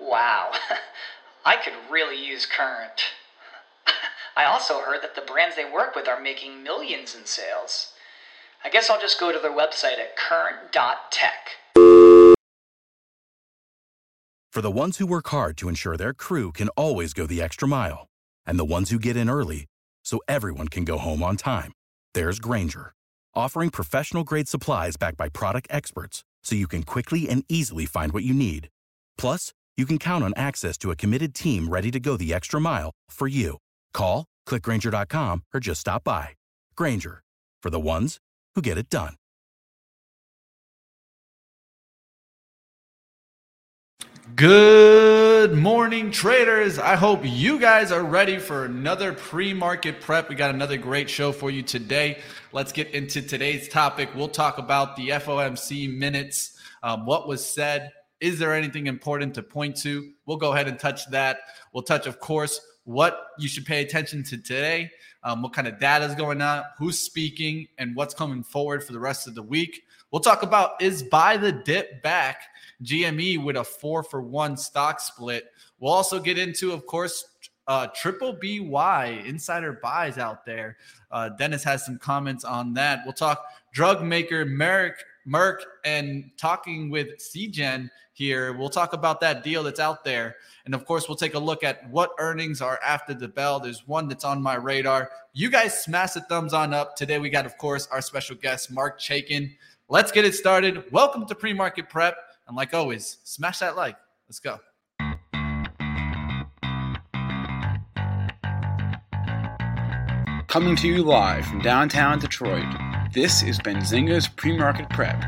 Wow, I could really use Current. I also heard that the brands they work with are making millions in sales. I guess I'll just go to their website at current.tech. For the ones who work hard to ensure their crew can always go the extra mile, and the ones who get in early so everyone can go home on time, there's Grainger, offering professional grade supplies backed by product experts so you can quickly and easily find what you need. Plus, you can count on access to a committed team ready to go the extra mile for you. Call, clickgrainger.com, or just stop by. Grainger, for the ones who get it done. Good morning, traders. I hope you guys are ready for another pre market prep. We got another great show for you today. Let's get into today's topic. We'll talk about the FOMC minutes, um, what was said. Is there anything important to point to? We'll go ahead and touch that. We'll touch, of course, what you should pay attention to today, um, what kind of data is going on, who's speaking, and what's coming forward for the rest of the week. We'll talk about is buy the dip back GME with a four for one stock split. We'll also get into, of course, uh, triple BY insider buys out there. Uh, Dennis has some comments on that. We'll talk drug maker Merck, Merck, and talking with Seagen here. We'll talk about that deal that's out there. And of course, we'll take a look at what earnings are after the bell. There's one that's on my radar. You guys smash the thumbs on up. Today, we got, of course, our special guest, Marc Chaikin. Let's get it started. Welcome to Pre Market Prep. And like always, smash that like. Let's go. Coming to you live from downtown Detroit, this is Benzinga's Pre-Market Prep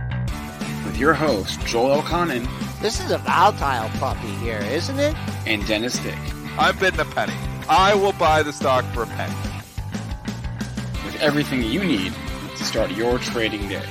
with your host, Joel Elconin This is a volatile puppy here, isn't it? and Dennis Dick. I'm bidding a penny. I will buy the stock for a penny. with everything you need to start your trading day.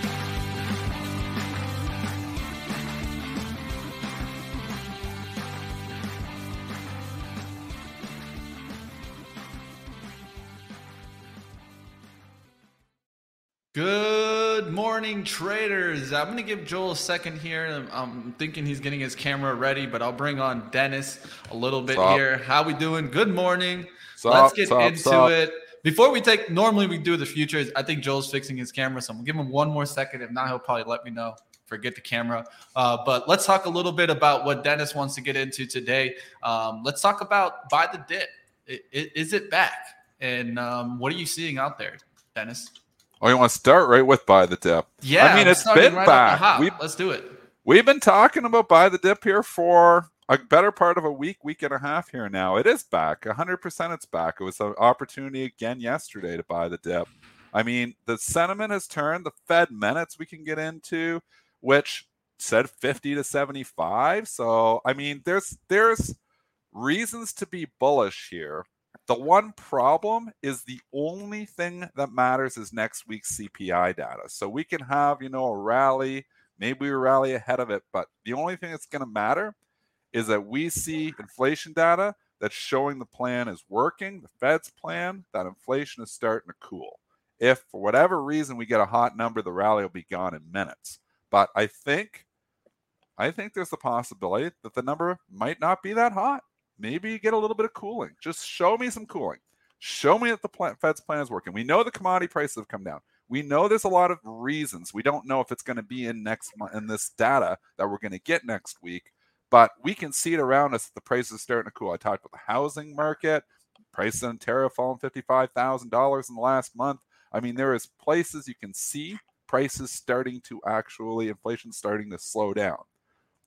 Good morning, traders. I'm going to give Joel a second here. I'm, I'm thinking he's getting his camera ready, but I'll bring on Dennis a little bit Sup? here. How we doing? Good morning. Sup, Let's get sup, into it. Before we take, normally we do the futures. I think Joel's fixing his camera, so I'm gonna give him one more second. If not, he'll probably let me know. Forget the camera. Uh, but let's talk a little bit about what Dennis wants to get into today. Um, let's talk about buy the dip. I- i- Is it back? And um, what are you seeing out there, Dennis? Oh, you want to start right with buy the dip? Yeah, I mean, it's been right back. We- Let's do it. We've been talking about buy the dip here for a better part of a week, week and a half here now. It is back. 100% it's back. It was an opportunity again yesterday to buy the dip. I mean, the sentiment has turned. The Fed minutes we can get into, which said 50 to 75. So, I mean, there's there's reasons to be bullish here. The one problem is the only thing that matters is next week's CPI data. So we can have, you know, a rally, maybe we rally ahead of it, but the only thing that's going to matter is that we see inflation data that's showing the plan is working, the Fed's plan, that inflation is starting to cool. If for whatever reason we get a hot number, the rally will be gone in minutes. But I think I think there's the possibility that the number might not be that hot. Maybe get a little bit of cooling. Just show me some cooling. Show me that the plan, Fed's plan is working. We know the commodity prices have come down. We know there's a lot of reasons. We don't know if it's going to be in next month in this data that we're going to get next week, but we can see it around us. The prices are starting to cool. I talked about the housing market. Prices in Ontario falling fifty-five thousand dollars in the last month. I mean, there is places you can see prices starting to actually inflation starting to slow down.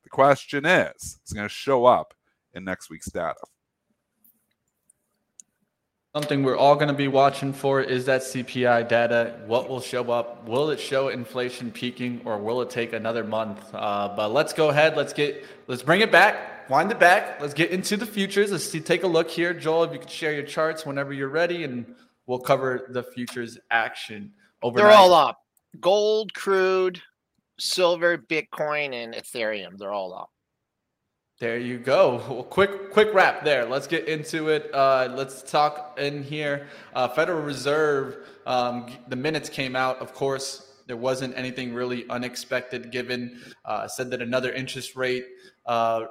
The question is, it's going to show up in next week's data. Something we're all going to be watching for is that CPI data. What will show up? Will it show inflation peaking, or will it take another month? Uh, but let's go ahead. Let's get let's bring it back. wind it back. Let's get into the futures. Let's see, take a look here. Joel, if you could share your charts whenever you're ready, and we'll cover the futures action. Overnight. They're all up. Gold, crude, silver, Bitcoin, and Ethereum. They're all up. There you go. Well, quick, quick wrap there. Let's get into it. Uh, let's talk in here. Uh, Federal Reserve. Um, the minutes came out. Of course, there wasn't anything really unexpected given. Uh, said that another interest rate, uh,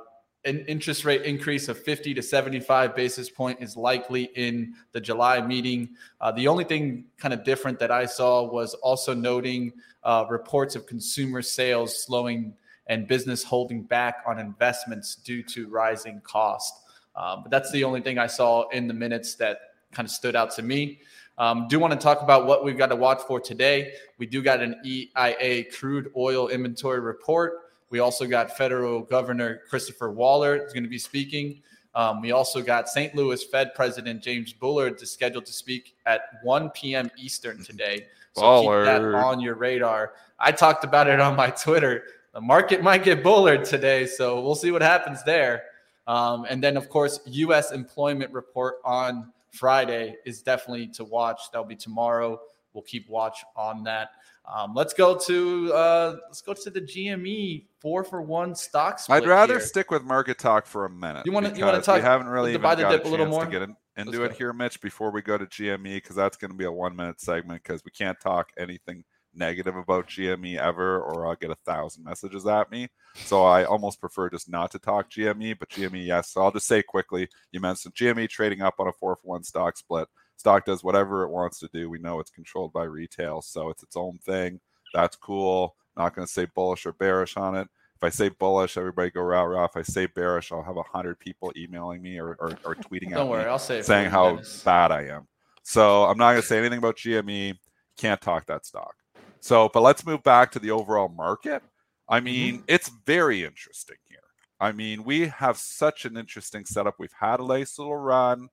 an interest rate increase of 50 to 75 basis point is likely in the July meeting. Uh, the only thing kind of different that I saw was also noting uh, reports of consumer sales slowing and business holding back on investments due to rising cost. Um, but that's the only thing I saw in the minutes that kind of stood out to me. Um, do want to talk about what we've got to watch for today. We do got an EIA crude oil inventory report. We also got federal governor Christopher Waller is going to be speaking. Um, we also got St. Louis Fed President James Bullard is scheduled to speak at 1 p.m. Eastern today. So Baller. keep that on your radar. I talked about it on my Twitter the market might get Bullard today, so we'll see what happens there. Um, and then, of course, U.S. employment report on Friday is definitely to watch. That'll be tomorrow. We'll keep watch on that. Um, let's go to uh, let's go to the GME four for one stock split. I'd rather here. stick with market talk for a minute. You wanna- you wanna talk We haven't really even buy the dip a a little more? to get in, into it here, Mitch. Before we go to GME, because that's going to be a one minute segment because we can't talk anything negative about GME ever, or I'll get a thousand messages at me. So I almost prefer just not to talk GME, but GME, yes. So I'll just say quickly, you mentioned GME trading up on a four for one stock split. Stock does whatever it wants to do. We know it's controlled by retail, so it's its own thing. That's cool. Not going to say bullish or bearish on it. If I say bullish, everybody go rah rah. If I say bearish, I'll have a hundred people emailing me or, or, or tweeting at Don't me worry, I'll say saying how Dennis. bad I am. So I'm not going to say anything about GME. Can't talk that stock. So, but let's move back to the overall market. I mean, it's very interesting here. I mean, we have such an interesting setup. We've had a nice little run,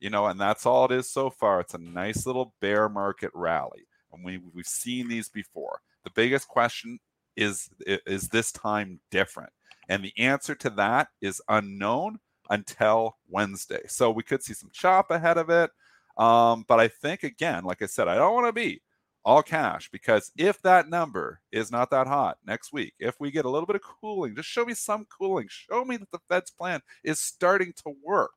you know, and that's all it is so far. It's a nice little bear market rally, and we we've seen these before. The biggest question is is this time different? And the answer to that is unknown until Wednesday. So we could see some chop ahead of it. Um, but I think again, like I said, I don't want to be all cash because if that number is not that hot next week, if we get a little bit of cooling, just show me some cooling, show me that the Fed's plan is starting to work.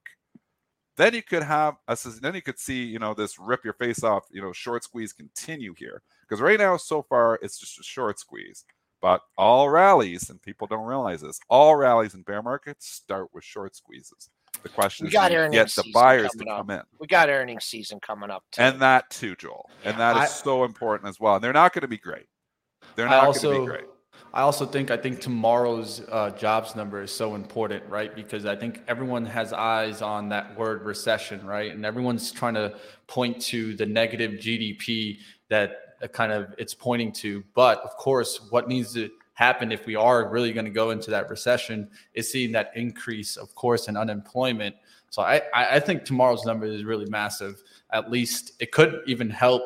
Then you could have us. Then you could see, you know, this rip your face off, you know, short squeeze continue here because right now, so far, it's just a short squeeze. But all rallies, and people don't realize this, all rallies in bear markets start with short squeezes. The question We got do you earnings get the buyers to coming up. come in We got earnings season coming up. Too. and that too, Joel. And that is I- so important as well. And they're not going to be great. They're I not going to be great. I also think I think tomorrow's uh, jobs number is so important, right? Because I think everyone has eyes on that word recession, right? And everyone's trying to point to the negative GDP that uh, kind of it's pointing to. But of course, what needs to happen if we are really going to go into that recession is seeing that increase, of course, in unemployment. So I, I I think tomorrow's number is really massive. At least it could even help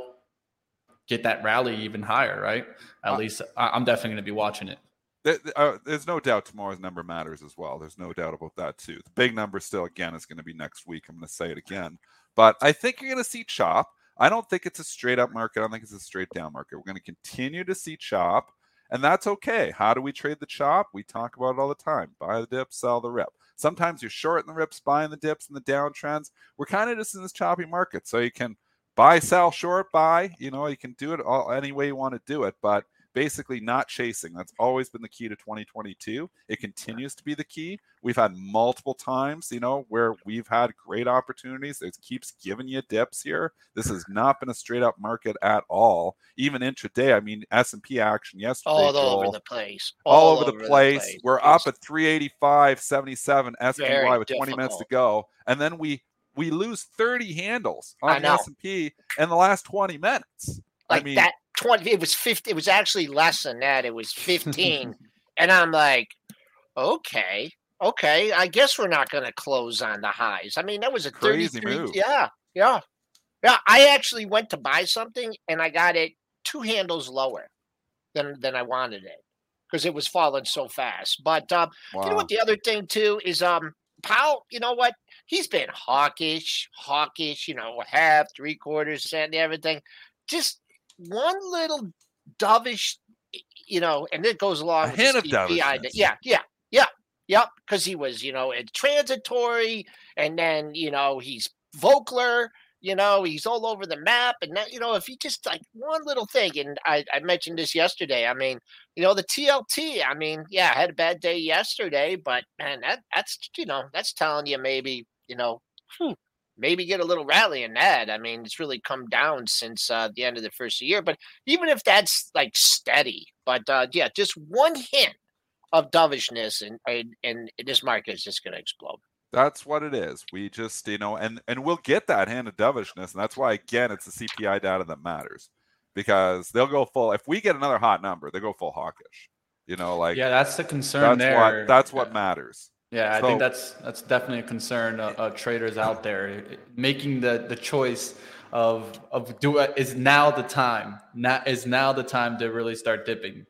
get that rally even higher, right? At Uh, least I'm definitely going to be watching it. There- uh, there's no doubt tomorrow's number matters as well. There's no doubt about that too. The big number still again is going to be next week. I'm going to say it again, but I think you're going to see chop. I don't think it's a straight up market. I don't think it's a straight down market. We're going to continue to see chop, and that's okay. How do we trade the chop? We talk about it all the time. Buy the dip, sell the rip. Sometimes you're short in the rips, buying the dips and the downtrends. We're kind of just in this choppy market, so you can buy, sell, short, buy. You know, you can do it all any way you want to do it, but basically not chasing. That's always been the key to 2022. It continues to be the key. We've had multiple times, you know, where we've had great opportunities. It keeps giving you dips here. This has not been a straight up market at all. Even intraday, I mean, S&P action yesterday, all over the place. all, over, the, place. We're up at 385, 77 SPY with 20 minutes to go. And then we we lose 30 handles on the. S&P in the last 20 minutes. like I mean, that 20 it was 50 it was actually less than that it was 15 and i'm like okay okay i guess we're not going to close on the highs i mean that was a Crazy 33 move. yeah yeah yeah i actually went to buy something and i got it two handles lower than than i wanted it because it was falling so fast. But um, Wow. you know what? The other thing too is um, Powell. You know what? He's been hawkish, hawkish. You know, half, three quarters, and everything. Just one little dovish, you know, and it goes along. A with the hint of dovishness. Yeah, yeah, yeah, yeah. Because he was, you know, it's transitory, and then you know he's Volcker. You know, he's all over the map, and that, you know, if he just like one little thing, and I, I mentioned this yesterday. I mean, you know, the TLT. I mean, yeah, I had a bad day yesterday, but man, that that's you know, that's telling you maybe you know, hmm, maybe get a little rally in that. I mean, it's really come down since uh, the end of the first year. But even if that's like steady, but uh, yeah, just one hint of dovishness, and and, and this market is just going to explode. That's what it is. We just, you know, and and we'll get that hint of dovishness, and that's why again it's the CPI data that matters because they'll go full. If we get another hot number, they go full hawkish. You know, like yeah, that's the concern that's there. what that's what matters. Yeah, I So- think that's that's definitely a concern of, of traders out there making the the choice of of do is now the time. Now is now the time to really start dipping.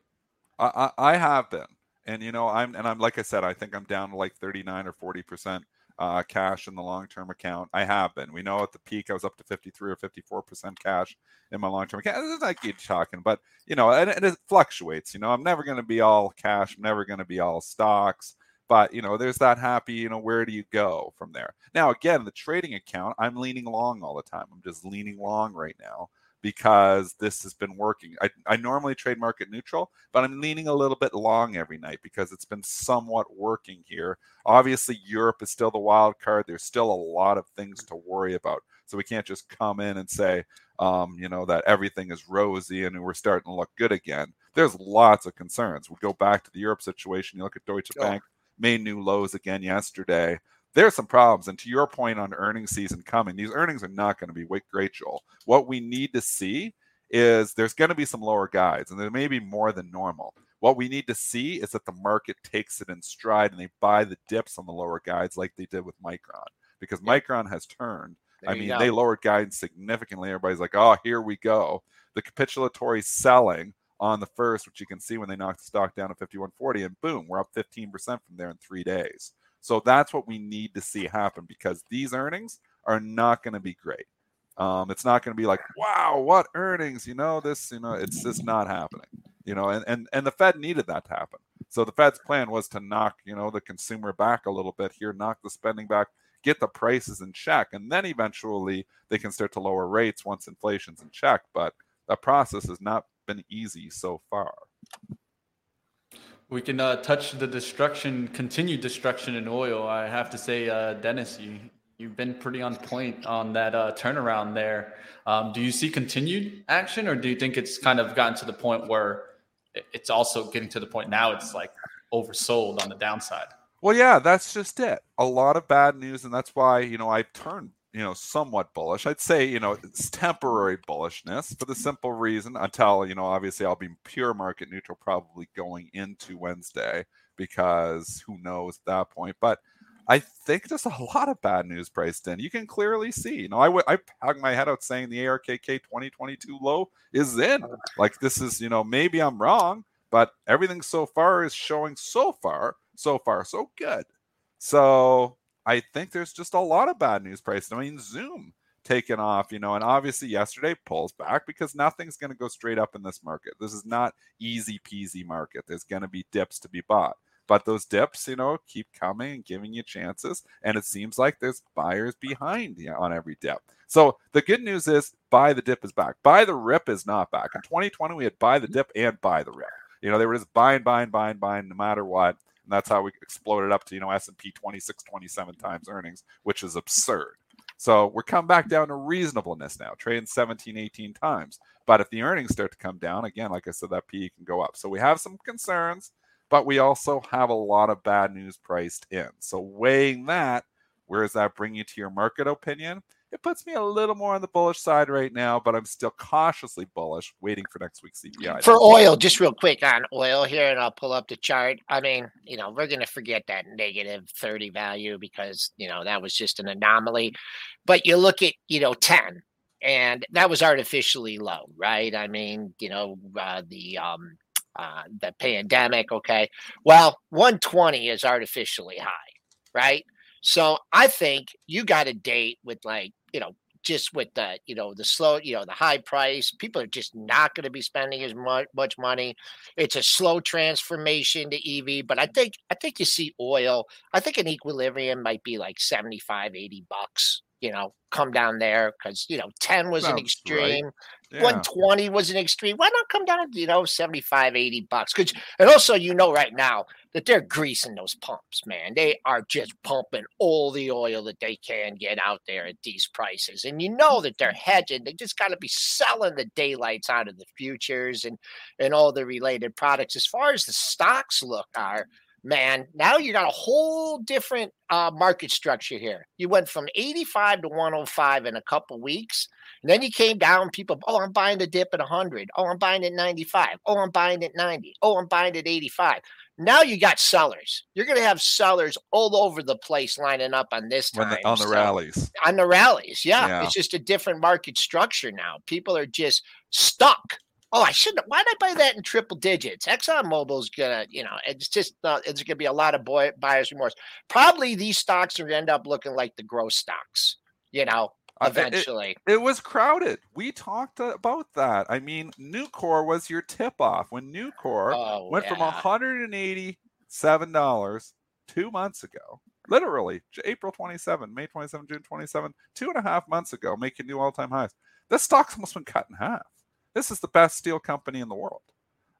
I, I have been, and you know, I'm and I'm like I said, I think I'm down to like 39 or 40 percent uh, cash in the long term account. I have been. We know at the peak I was up to 53 or 54 percent cash in my long term account. Is not keep talking, but you know, and, and it fluctuates. You know, I'm never going to be all cash. I'm never going to be all stocks. But you know, there's that happy. You know, where do you go from there? Now, again, the trading account, I'm leaning long all the time. I'm just leaning long right now because this has been working. I, I normally trade market neutral, but I'm leaning a little bit long every night because it's been somewhat working here. Obviously, Europe is still the wild card. There's still a lot of things to worry about. So we can't just come in and say, um, you know, that everything is rosy and we're starting to look good again. There's lots of concerns. We go back to the Europe situation. You look at Deutsche. Bank, made new lows again yesterday there's some problems. And to your point on earnings season coming, these earnings are not going to be great, Joel. What we need to see is there's going to be some lower guides, and there may be more than normal. What we need to see is that the market takes it in stride and they buy the dips on the lower guides like they did with Micron, because Micron has turned. There I mean, go. they lowered guidance significantly. Everybody's like, oh, here we go. The capitulatory selling on the first, which you can see when they knocked the stock down to 5140, and boom, we're up 15% from there in three days. So that's what we need to see happen because these earnings are not going to be great. Um, it's not going to be like, wow, what earnings? You know, this, you know, it's just not happening. You know, and, and and the Fed needed that to happen. So the Fed's plan was to knock, you know, the consumer back a little bit here, knock the spending back, get the prices in check, and then eventually they can start to lower rates once inflation's in check. But that process has not been easy so far. We can uh, touch the destruction, continued destruction in oil. I have to say, uh, Dennis, you you've been pretty on point on that uh, turnaround there. Um, do you see continued action, or do you think it's kind of gotten to the point where it's also getting to the point now it's like oversold on the downside? Well, yeah, that's just it. A lot of bad news, and that's why you know I turned you know somewhat bullish. I'd say you know it's temporary bullishness for the simple reason until you know obviously I'll be pure market neutral probably going into Wednesday because who knows at that point. But I think there's a lot of bad news priced in. You can clearly see. You know, I w- I hung my head out saying the ARKK 2022 low is in. Like this is you know maybe I'm wrong, but everything so far is showing so far so far so good. So I think there's just a lot of bad news priced. I mean, Zoom taken off, you know, and obviously yesterday pulls back because nothing's going to go straight up in this market. This is not easy peasy market. There's going to be dips to be bought. But those dips, you know, keep coming and giving you chances. And it seems like there's buyers behind you on every dip. So the good news is buy the dip is back. Buy the rip is not back. In 2020, we had buy the mm-hmm. dip and buy the rip. You know, they were just buying, buying, buying, buying, no matter what. And that's how we exploded up to, you know, S&P 26, 27 times earnings, which is absurd. So we're come back down to reasonableness now, trading 17, 18 times. But if the earnings start to come down, again, like I said, that PE can go up. So we have some concerns, but we also have a lot of bad news priced in. So weighing that, where does that bring you to your market opinion? It puts me a little more on the bullish side right now, but I'm still cautiously bullish, waiting for next week's CPI. For oil, just real quick on oil here, and I'll pull up the chart. I mean, you know, we're going to forget that negative 30 value because, you know, that was just an anomaly. But you look at, you know, 10, and that was artificially low, right? I mean, you know, uh, the um, uh, the pandemic. Okay, well, 120 is artificially high, right? So I think you got a date with like you know just with the you know the slow you know the high price people are just not going to be spending as much, much money it's a slow transformation to ev but i think i think you see oil i think an equilibrium might be like 75 80 bucks you know come down there because you know 10 was an right. extreme Yeah. 120 was an extreme why not come down you know 75 80 bucks because and also you know right now that they're greasing those pumps, man. They are just pumping all the oil that they can get out there at these prices. And you know that they're hedging. They just got to be selling the daylights out of the futures and and all the related products. As far as the stocks look are, man, now you got a whole different uh, market structure here. You went from 85 to 105 in a couple weeks. And then you came down, people, oh, I'm buying the dip at 100. Oh, I'm buying at 95. Oh, I'm buying at 90. Oh, I'm buying at 85. Now you got sellers. You're going to have sellers all over the place lining up on this time. the, on the So- rallies. On the rallies. Yeah, Yeah. It's just a different market structure now. People are just stuck. Oh, I shouldn't. Why did I buy that in triple digits? ExxonMobil's gonna, you know, it's just uh, it's gonna be a lot of boy, buyer's remorse. Probably these stocks are gonna end up looking like the growth stocks, you know, Uh, it- it- eventually. It was crowded. We talked about that. I mean, Nucor was your tip off when Nucor oh, went from yeah. $187 two months ago, literally April 27, May 27, June 27, two and a half months ago, making new all time highs. This stock's almost been cut in half. This is the best steel company in the world.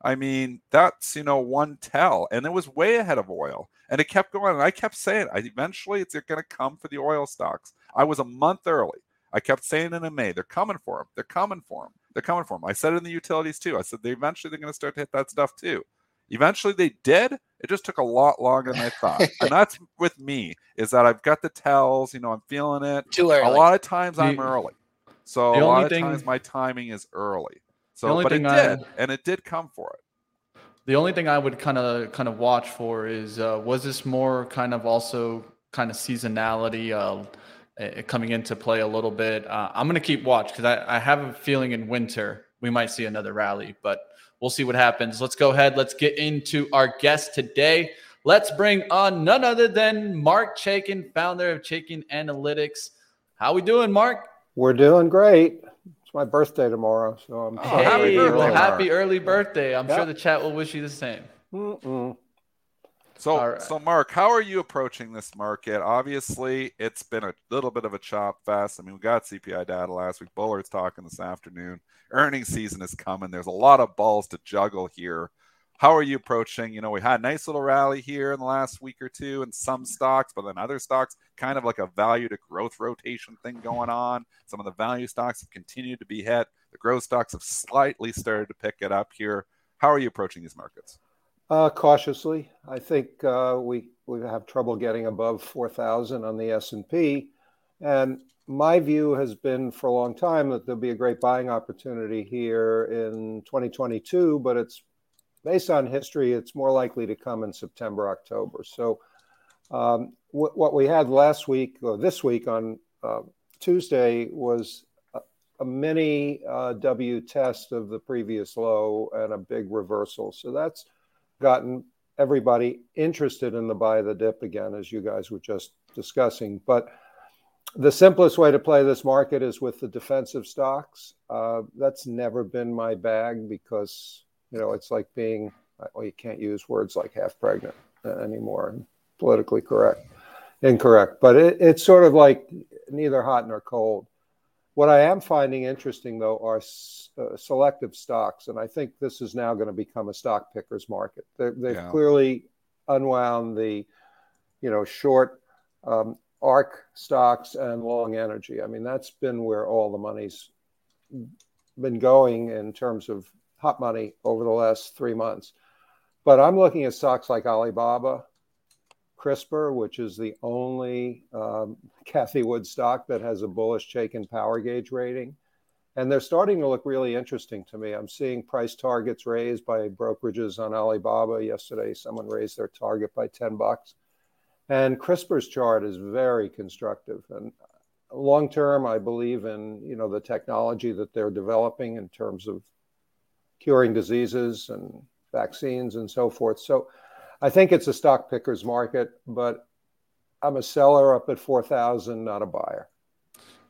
I mean, that's, you know, one tell. And it was way ahead of oil. And it kept going. And I kept saying, I, eventually it's going to come for the oil stocks. I was a month early. I kept saying it in May. They're coming for them. They're coming for them. They're coming for them. I said it in the utilities too. I said they eventually they're going to start to hit that stuff too. Eventually they did. It just took a lot longer than I thought. and that's with me is that I've got the tells. You know, I'm feeling it. Too early. A lot of times I'm The- early. So a lot only of thing- times my timing is early. So, only but it thing I- did, and it did come for it. The only thing I would kind of kind of watch for is uh, was this more kind of also kind of seasonality uh, coming into play a little bit. Uh, I'm gonna keep watch because I, I have a feeling in winter we might see another rally, but we'll see what happens. Let's go ahead. Let's get into our guest today. Let's bring on none other than Marc Chaikin, founder of Chaikin Analytics. How we doing, Mark? We're doing great. It's my birthday tomorrow, so I'm Oh, trying happy hey, to birthday, be well, early. Happy early birthday. I'm sure the chat will wish you the same. Mm-mm. So, right. so Mark, how are you approaching this market? Obviously, it's been a little bit of a chop fest. I mean, we got CPI data last week. Bullard's talking this afternoon. Earnings season is coming. There's a lot of balls to juggle here. How are you approaching? You know, we had a nice little rally here in the last week or two in some stocks, but then other stocks, kind of like a value to growth rotation thing going on. Some of the value stocks have continued to be hit. The growth stocks have slightly started to pick it up here. How are you approaching these markets? Uh, cautiously, I think uh, we we have trouble getting above four thousand on the S and P, and my view has been for a long time that there'll be a great buying opportunity here in 2022, but it's based on history. It's more likely to come in September, October. So, um, wh- what we had last week or this week on uh, Tuesday was a, a mini uh, W test of the previous low and a big reversal. So that's gotten everybody interested in the buy the dip again, as you guys were just discussing. But the simplest way to play this market is with the defensive stocks. Uh, that's never been my bag because you know it's like being well, you can't use words like half pregnant anymore and politically correct, incorrect. But it, it's sort of like neither hot nor cold. What I am finding interesting, though, are s- uh, selective stocks, and I think this is now going to become a stock pickers market. They're, they've Yeah. clearly unwound the, you know, short um, ARKK stocks and long energy. I mean, that's been where all the money's been going in terms of hot money over the last three months. But I'm looking at stocks like Alibaba, CRISPR, which is the only um, Cathie Wood stock that has a bullish Chaikin power gauge rating. And they're starting to look really interesting to me. I'm seeing price targets raised by brokerages on Alibaba. Yesterday, someone raised their target by 10 bucks. And CRISPR's chart is very constructive. And long term, I believe in you know the technology that they're developing in terms of curing diseases and vaccines and so forth. So I think it's a stock picker's market, but I'm a seller up at 4,000, not a buyer.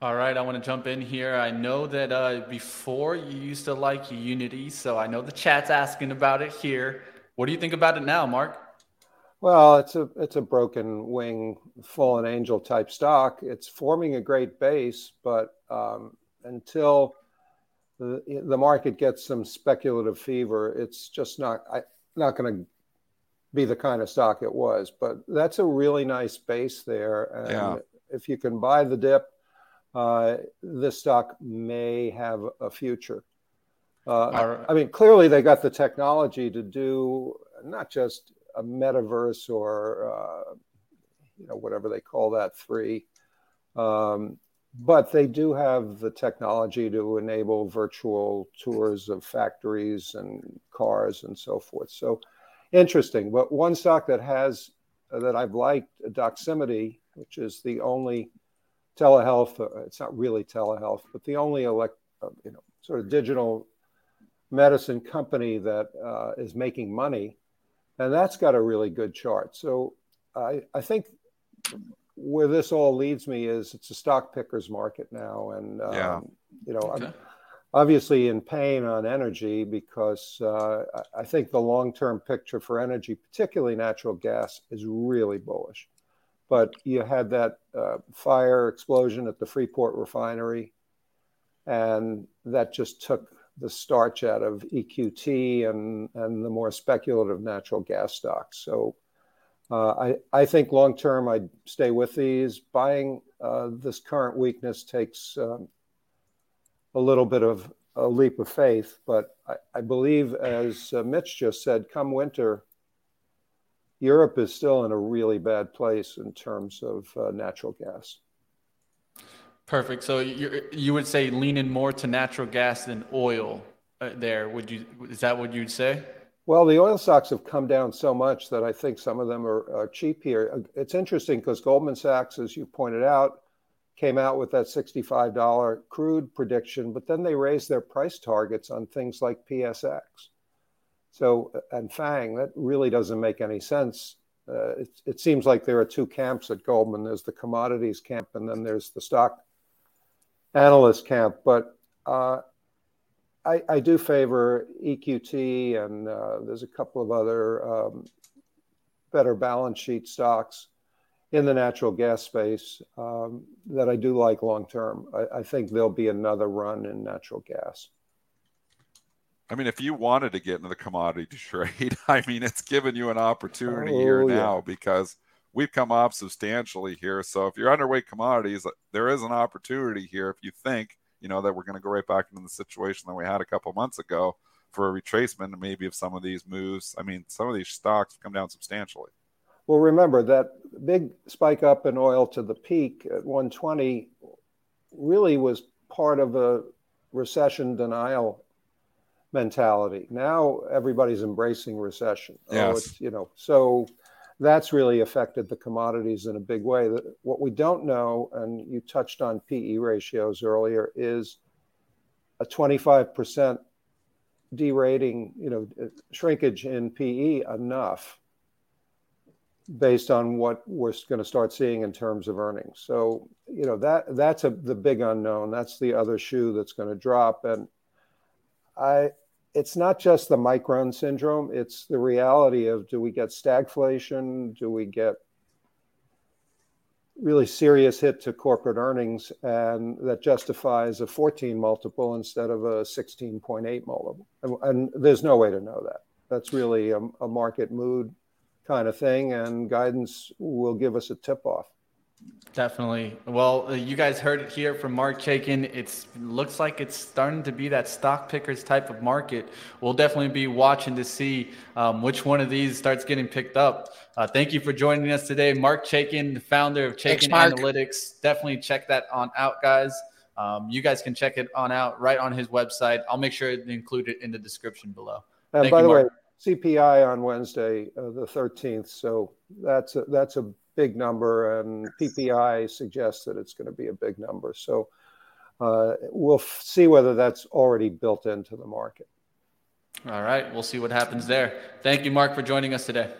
All right, I want to jump in here. I know that uh, before you used to like Unity, so I know the chat's asking about it here. What do you think about it now, Mark? Well, it's a it's a broken wing, fallen angel type stock. It's forming a great base, but um, until the, the market gets some speculative fever, it's just not I, not going to be the kind of stock it was. But that's a really nice base there, and Yeah. if you can buy the dip, uh, this stock may have a future. Uh. I mean, clearly they got the technology to do not just a metaverse or uh, you know whatever they call that three, um, but they do have the technology to enable virtual tours of factories and cars and so forth. So interesting. But one stock that has that I've liked, Doximity, which is the only telehealth. uh, It's not really telehealth, but the only elect, uh, you know, sort of digital medicine company that uh, is making money, and that's got a really good chart. So I, I think where this all leads me is it's a stock pickers market now, and um, Yeah. you know, Okay. I'm obviously in pain on energy because uh, I- think the long-term picture for energy, particularly natural gas, is really bullish. But you had that uh, fire explosion at the Freeport refinery, and that just took the starch out of EQT and, and the more speculative natural gas stocks. So uh, I, I think long term I'd stay with these. Buying uh, this current weakness takes um, a little bit of a leap of faith, but I, I believe, as uh, Mitch just said, come winter, Europe is still in a really bad place in terms of uh, natural gas. Perfect. So you you would say leaning more to natural gas than oil uh, there. Would you is that what you'd say? Well, the oil stocks have come down so much that I think some of them are, are cheap here. It's interesting because Goldman Sachs, as you pointed out, came out with that $65 crude prediction, but then they raised their price targets on things like PSX. So, and FANG, that really doesn't make any sense. Uh, it, it seems like there are two camps at Goldman there's the commodities camp, and then there's the stock analyst camp. But uh, I, I do favor EQT, and uh, there's a couple of other um, better balance sheet stocks in the natural gas space um, that I do like long term. I, I think there'll be another run in natural gas. I mean, if you wanted to get into the commodity trade, I mean, it's given you an opportunity here Oh, yeah. now because we've come up substantially here. So if you're underweight commodities, there is an opportunity here if you think, you know, that we're going to go right back into the situation that we had a couple months ago for a retracement maybe of some of these moves. I mean, some of these stocks have come down substantially. Well, remember that big spike up in oil to the peak at 120 really was part of a recession denial mentality. Now everybody's embracing recession. Oh, Yes. it's, you know, so that's really affected the commodities in a big way. What we don't know, and you touched on PE ratios earlier, is a 25% derating, you know, shrinkage in PE enough based on what we're going to start seeing in terms of earnings. So, you know, that that's a the big unknown. That's the other shoe that's going to drop and I it's not just the micron syndrome, it's the reality of do we get stagflation, do we get really serious hit to corporate earnings and that justifies a 14 multiple instead of a 16.8 multiple. And, and there's no way to know that. That's really a, a market mood kind of thing, and guidance will give us a tip off. Definitely. Well, uh, you guys heard it here from Marc Chaikin. It looks like it's starting to be that stock pickers type of market. We'll definitely be watching to see um, which one of these starts getting picked up. Uh, thank you for joining us today, Marc Chaikin, the founder of Thanks, Chaikin Mark. Analytics. Definitely check that on out, guys. Um, you guys can check it on out right on his website. I'll make sure to include it in the description below. And Thank by you, the way, Mark. CPI on Wednesday, uh, the 13th. So that's a, that's a big number, and PPI suggests that it's going to be a big number. So uh, we'll f- see whether that's already built into the market. All right, we'll see what happens there. Thank you, Mark, for joining us today.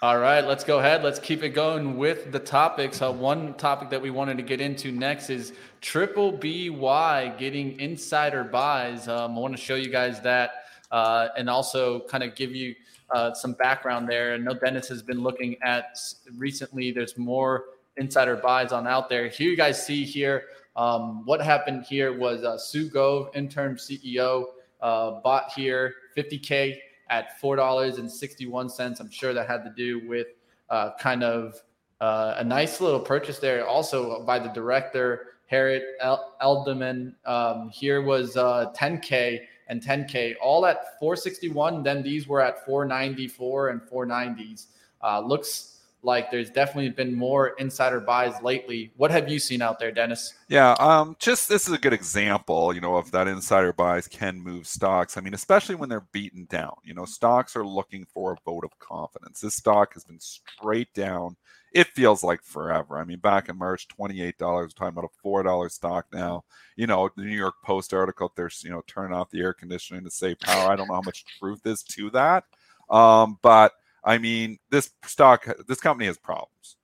All right, let's go ahead. Let's keep it going with the topics. Uh, one topic that we wanted to get into next is Triple BY getting insider buys. Um, I want to show you guys that uh, and also kind of give you uh, some background there. I know Dennis has been looking at recently, there's more insider buys on out there. Here you guys see here um, what happened here was uh, Sue Gove, interim CEO, uh, bought here 50K at $4.61. I'm sure that had to do with uh, kind of uh, a nice little purchase there, also by the director, Harriet Edelman. Um, here was uh, 10K and 10K, all at 461. Then these were at 494 and 490s. Uh, looks like there's definitely been more insider buys lately. What have you seen out there, Dennis? Yeah, um, just this is a good example, you know, of that insider buys can move stocks. I mean, especially when they're beaten down. You know, stocks are looking for a vote of confidence. This stock has been straight down. It feels like forever. I mean, back in March, twenty-eight dollars. Talking about a four-dollar stock now. You know, the New York Post article. There's, you know, turn off the air conditioning to save power. I don't know how much truth is to that, um, but I mean, this stock, this company has problems.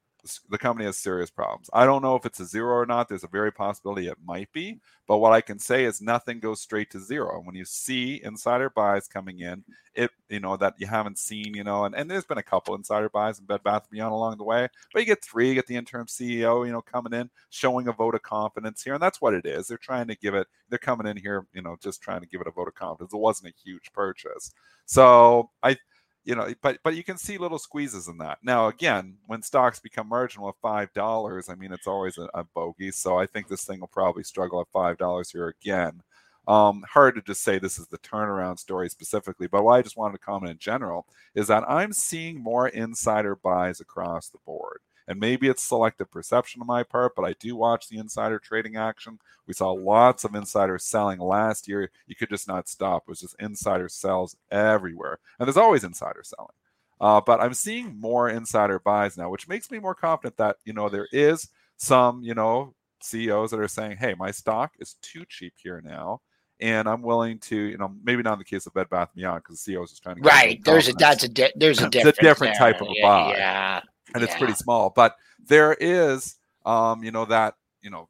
The company has serious problems. I don't know if it's a zero or not. There's a very possibility it might be. But what I can say is nothing goes straight to zero. And When you see insider buys coming in, it you know that you haven't seen, you know, and, and there's been a couple insider buys in Bed Bath Beyond along the way, but you get three, you get the interim CEO, you know, coming in, showing a vote of confidence here, and that's what it is. They're trying to give it. They're coming in here, you know, just trying to give it a vote of confidence. It wasn't a huge purchase, so I you know, but but you can see little squeezes in that. Now, again, when stocks become marginal at five dollars, I mean, it's always a, a, bogey. So I think this thing will probably struggle at five dollars here again. Um, hard to just say this is the turnaround story specifically, but what I just wanted to comment in general is that I'm seeing more insider buys across the board. And maybe it's selective perception on my part, but I do watch the insider trading action. We saw lots of insiders selling last year. You could just not stop. It was just insider sells everywhere. And there's always insider selling. Uh, but I'm seeing more insider buys now, which makes me more confident that, you know, there is some, you know, CEOs that are saying, hey, my stock is too cheap here now and I'm willing to, you know, maybe not in the case of Bed Bath Beyond because the CEO is just trying to right. There's a that's a di- there's a, it's a different there. type of a buy. Yeah, and yeah. it's pretty small. But there is, um, you know, that you know,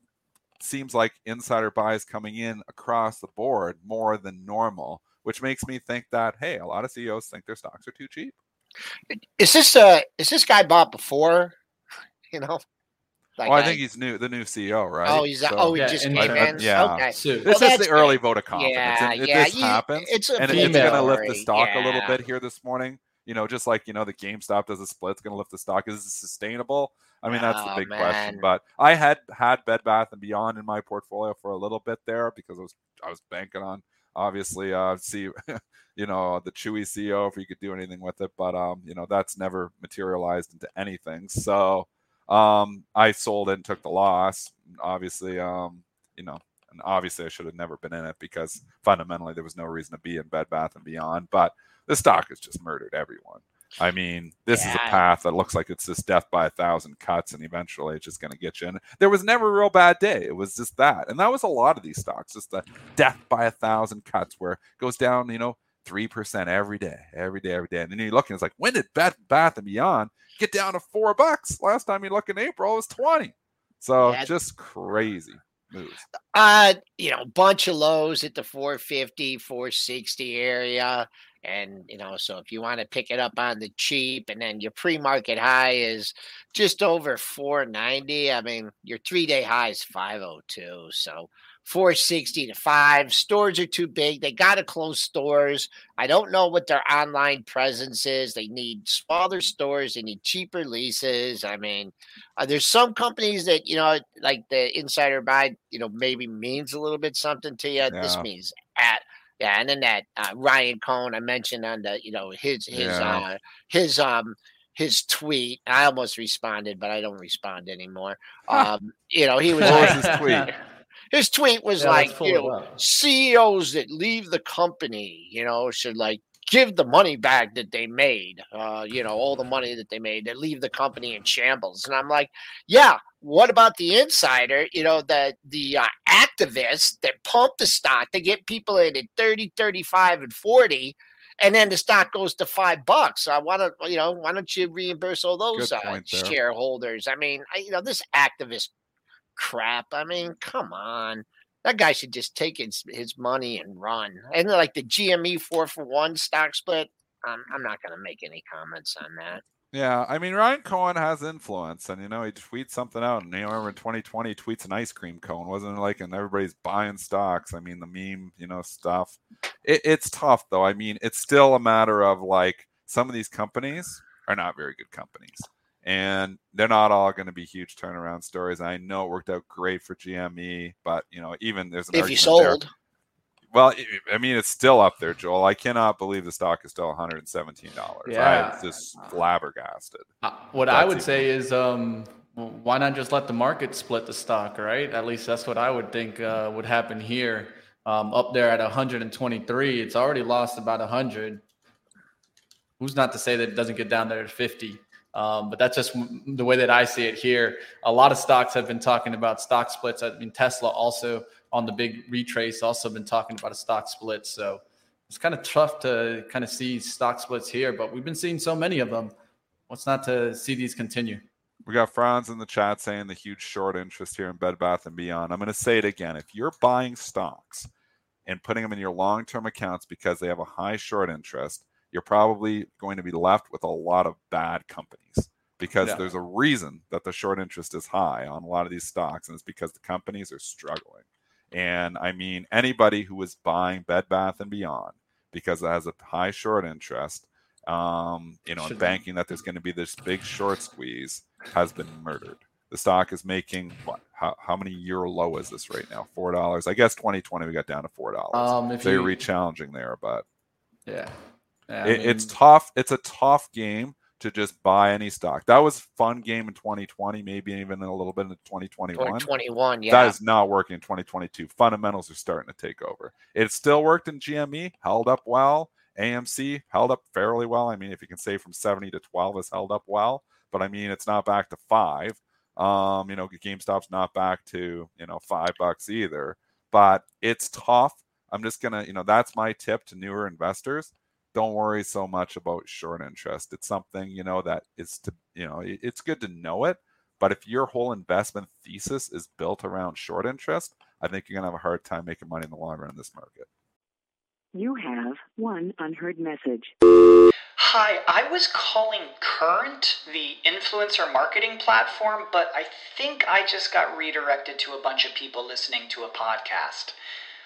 seems like insider buys coming in across the board more than normal, which makes me think that hey, a lot of CEOs think their stocks are too cheap. Is this uh is this guy bought before? You know. Like well, I, I think he's new, the new CEO, right? Oh, he's so, oh, he yeah, just came in. Yeah, okay. So, this well, is the early vote of confidence. Yeah, and, yeah. This happens, it's and it's going to lift the stock yeah. a little bit here this morning. You know, just like you know, the GameStop does a split, it's going to lift the stock. Is it sustainable? I mean, that's oh, the big man. question. But I had had Bed Bath and Beyond in my portfolio for a little bit there because I was I was banking on obviously uh see you know the chewy ceo if he could do anything with it but um you know that's never materialized into anything so um i sold it and took the loss obviously um you know and obviously i should have never been in it because fundamentally there was no reason to be in bed bath and beyond but the stock has just murdered everyone I mean, this yeah. is a path that looks like it's just death by a thousand cuts, and eventually it's just going to get you in. There was never a real bad day. It was just that. And that was a lot of these stocks, just the death by a thousand cuts where it goes down, you know, 3% every day, every day, every day. And then you look and it's like, when did Bed Bath and Beyond get down to four bucks? Last time you look in April, it was 20. So yeah. just crazy. Moves. Uh, you know, bunch of lows at the 450, 460 area. And, you know, so if you want to pick it up on the cheap and then your pre market high is just over 490, I mean, your three day high is 502. So 460 to 5. Stores are too big. They got to close stores. I don't know what their online presence is. They need smaller stores. They need cheaper leases. I mean, uh, there's some companies that, you know, like the insider buy, you know, maybe means a little bit something to you. Yeah. This means yeah, and then that uh, Ryan Cohen I mentioned on the you know his his yeah. uh, his um his tweet. I almost responded, but I don't respond anymore. Um, you know, he was like, his tweet. His tweet was yeah, like, you know, CEOs that leave the company, you know, should like give the money back that they made, uh, you know, all the money that they made, that leave the company in shambles. And I'm like, yeah, what about the insider? You know, the the uh, activists that pump the stock, they get people in at 30, 35, and 40, and then the stock goes to five bucks. I want to, you know, why don't you reimburse all those uh, shareholders? I mean, I, you know, this activist crap. I mean, come on. That guy should just take his, his money and run. And like the GME four for one stock split, I'm, I'm not going to make any comments on that. Yeah, I mean Ryan Cohen has influence, and you know he tweets something out, and you know, remember in 2020 he tweets an ice cream cone, wasn't it like, and everybody's buying stocks. I mean the meme, you know, stuff. It, it's tough though. I mean it's still a matter of like some of these companies are not very good companies, and they're not all going to be huge turnaround stories. I know it worked out great for GME, but you know even there's an if you sold. There well, I mean, it's still up there, Joel. I cannot believe the stock is still one hundred and seventeen dollars. Yeah, I'm just flabbergasted. Uh, what that's I would say is, um, why not just let the market split the stock, right? At least that's what I would think uh, would happen here. Um, up there at 123, it's already lost about 100. Who's not to say that it doesn't get down there to 50? Um, but that's just the way that I see it here. A lot of stocks have been talking about stock splits. I mean, Tesla also on the big retrace also been talking about a stock split. So it's kind of tough to kind of see stock splits here, but we've been seeing so many of them. What's not to see these continue? We got Franz in the chat saying the huge short interest here in Bed Bath and Beyond. I'm going to say it again. If you're buying stocks and putting them in your long-term accounts because they have a high short interest, you're probably going to be left with a lot of bad companies because yeah. there's a reason that the short interest is high on a lot of these stocks, and it's because the companies are struggling. And I mean, anybody who is buying Bed Bath and Beyond because it has a high short interest, um, you know, and banking that there's going to be this big short squeeze has been murdered. The stock is making what? How, how many year low is this right now? Four dollars. I guess 2020 we got down to four dollars. Um, they're you... re-challenging there, but yeah, yeah it, mean... it's tough. It's a tough game to just buy any stock. That was fun game in 2020, maybe even a little bit in 2021. 2021, yeah. That is not working in 2022. Fundamentals are starting to take over. It still worked in GME, held up well. AMC held up fairly well. I mean, if you can say from 70 to 12 has held up well, but I mean, it's not back to five. Um, you know, GameStop's not back to, you know, five bucks either, but it's tough. I'm just going to, you know, that's my tip to newer investors don't worry so much about short interest. It's something, you know, that is to, you know, it's good to know it. But if your whole investment thesis is built around short interest, I think you're going to have a hard time making money in the long run in this market. You have one unheard message. Hi, I was calling Current, the influencer marketing platform, but I think I just got redirected to a bunch of people listening to a podcast.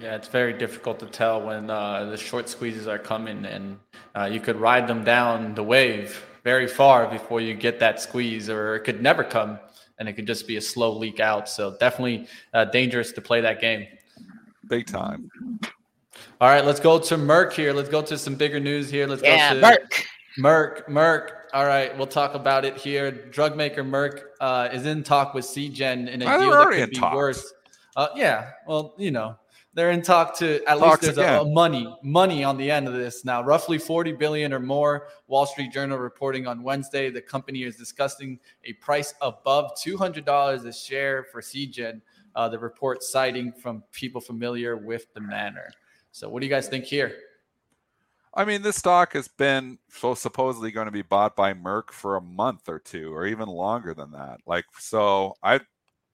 Yeah, it's very difficult to tell when uh, the short squeezes are coming, and uh, you could ride them down the wave very far before you get that squeeze, or it could never come, and it could just be a slow leak out. So definitely uh, dangerous to play that game. Big time. All right, let's go to Merck here. Let's go to some bigger news here. Let's yeah, go to Merck. Merck. Merck. All right, we'll talk about it here. Drug maker Merck uh, is in talk with Seagen in a deal that could be worse. Uh, yeah, well, you know, they're in talk to at Talks least there's a, a, money money on the end of this. Now roughly 40 billion or more wall street journal reporting on wednesday. The company is discussing a price above $200 a share for Seagen uh, the report citing from people familiar with the manner. So what do you guys think here? I mean, this stock has been so supposedly going to be bought by Merck for a month or two, or even longer than that. Like, so I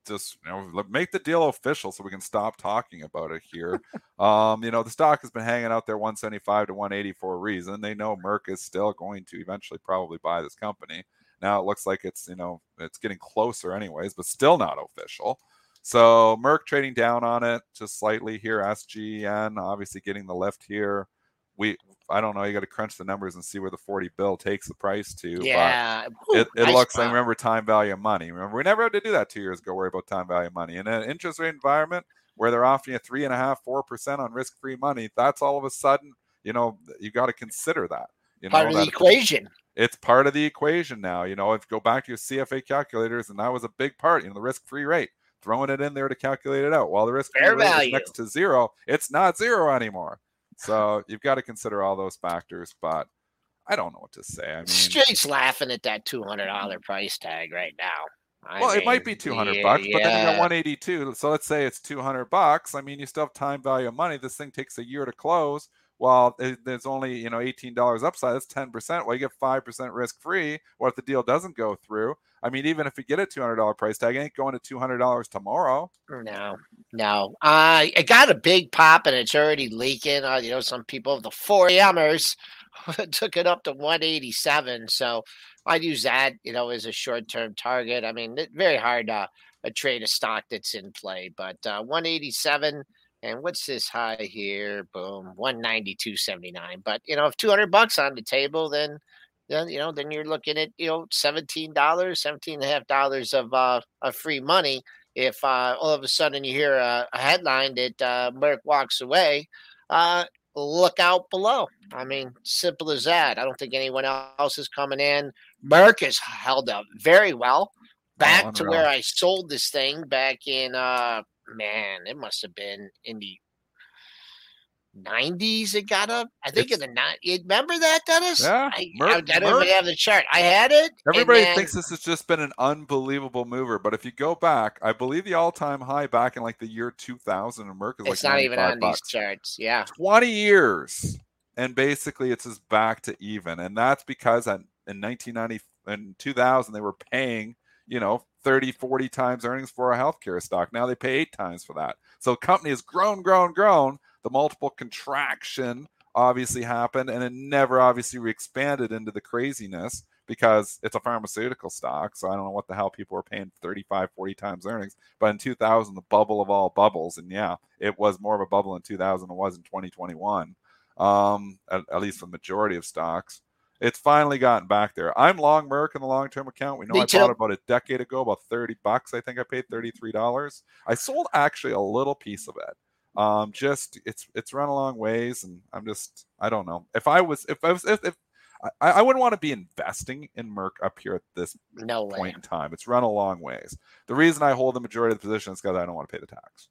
just you know make the deal official so we can stop talking about it here. um, you know, the stock has been hanging out there 175 to 180 for a reason. They know Merck is still going to eventually probably buy this company. Now it looks like it's you know it's getting closer anyways, but still not official. So Merck trading down on it just slightly here. SGN obviously getting the lift here. We I don't know. You got to crunch the numbers and see where the 40 bill takes the price to. Yeah. But it, it nice looks like, remember, time value of money. Remember, we never had to do that two years ago, worry about time value of money. In an interest rate environment where they're offering you three and a half, four percent on risk free money, that's all of a sudden, you know, you got to consider that. You part know, of the equation. It's part of the equation now. You know, if you go back to your CFA calculators, and that was a big part, you know, the risk free rate, throwing it in there to calculate it out. While the risk is next to zero, it's not zero anymore. So you've got to consider all those factors, but I don't know what to say. I mean, Straight's laughing at that two hundred dollar price tag right now. I well, mean, it might be two hundred yeah, bucks, but then you got one eighty two. So let's say it's two hundred bucks. I mean, you still have time value of money. This thing takes a year to close. While there's only you know eighteen dollars upside, that's ten percent. Well, you get five percent risk free. What if the deal doesn't go through? I mean, even if we get a two hundred dollar price tag, ain't going to two hundred dollars tomorrow. No, no. Uh, it got a big pop and it's already leaking. Uh, you know, some people, the four Mers, took it up to one eighty seven. So I'd use that, you know, as a short term target. I mean, very hard to uh, trade a stock that's in play, but uh, one eighty seven. And what's this high here? Boom, one ninety two seventy nine. But you know, if two hundred bucks on the table, then then you know then you're looking at you know seventeen dollars, seventeen and a half dollars of uh of free money. If uh, all of a sudden you hear a, a headline that uh, Merck walks away, uh, look out below. I mean, simple as that. I don't think anyone else is coming in. Merck has held up very well. Oh, back oh, to where I sold this thing back in uh man, it must have been in the 90s it got up. I think it's, in the night. Remember that, Dennis? Yeah. I, Mer- I, I don't Mer- even have the chart. I had it. Everybody then, thinks this has just been an unbelievable mover, but if you go back, I believe the all-time high back in like the year 2000 and Merck is it's like not even on bucks. these charts. Yeah. 20 years. And basically it's just back to even. And that's because in 1990 and 2000 they were paying, you know, 30, 40 times earnings for a healthcare stock. Now they pay eight times for that. So the company has grown, grown, grown the multiple contraction obviously happened and it never obviously re-expanded into the craziness because it's a pharmaceutical stock so i don't know what the hell people were paying 35 40 times earnings but in 2000 the bubble of all bubbles and yeah it was more of a bubble in 2000 than it was in 2021 um, at, at least for the majority of stocks it's finally gotten back there. I'm long Merck in the long term account. We know Me I too. bought about a decade ago, about 30 bucks. I think I paid $33. I sold actually a little piece of it um, just it's it's run a long ways, and I'm just I don't know if I was if I was if, if I, I wouldn't want to be investing in Merck up here at this no point way. in time. It's run a long ways. The reason I hold the majority of the position is because I don't want to pay the tax.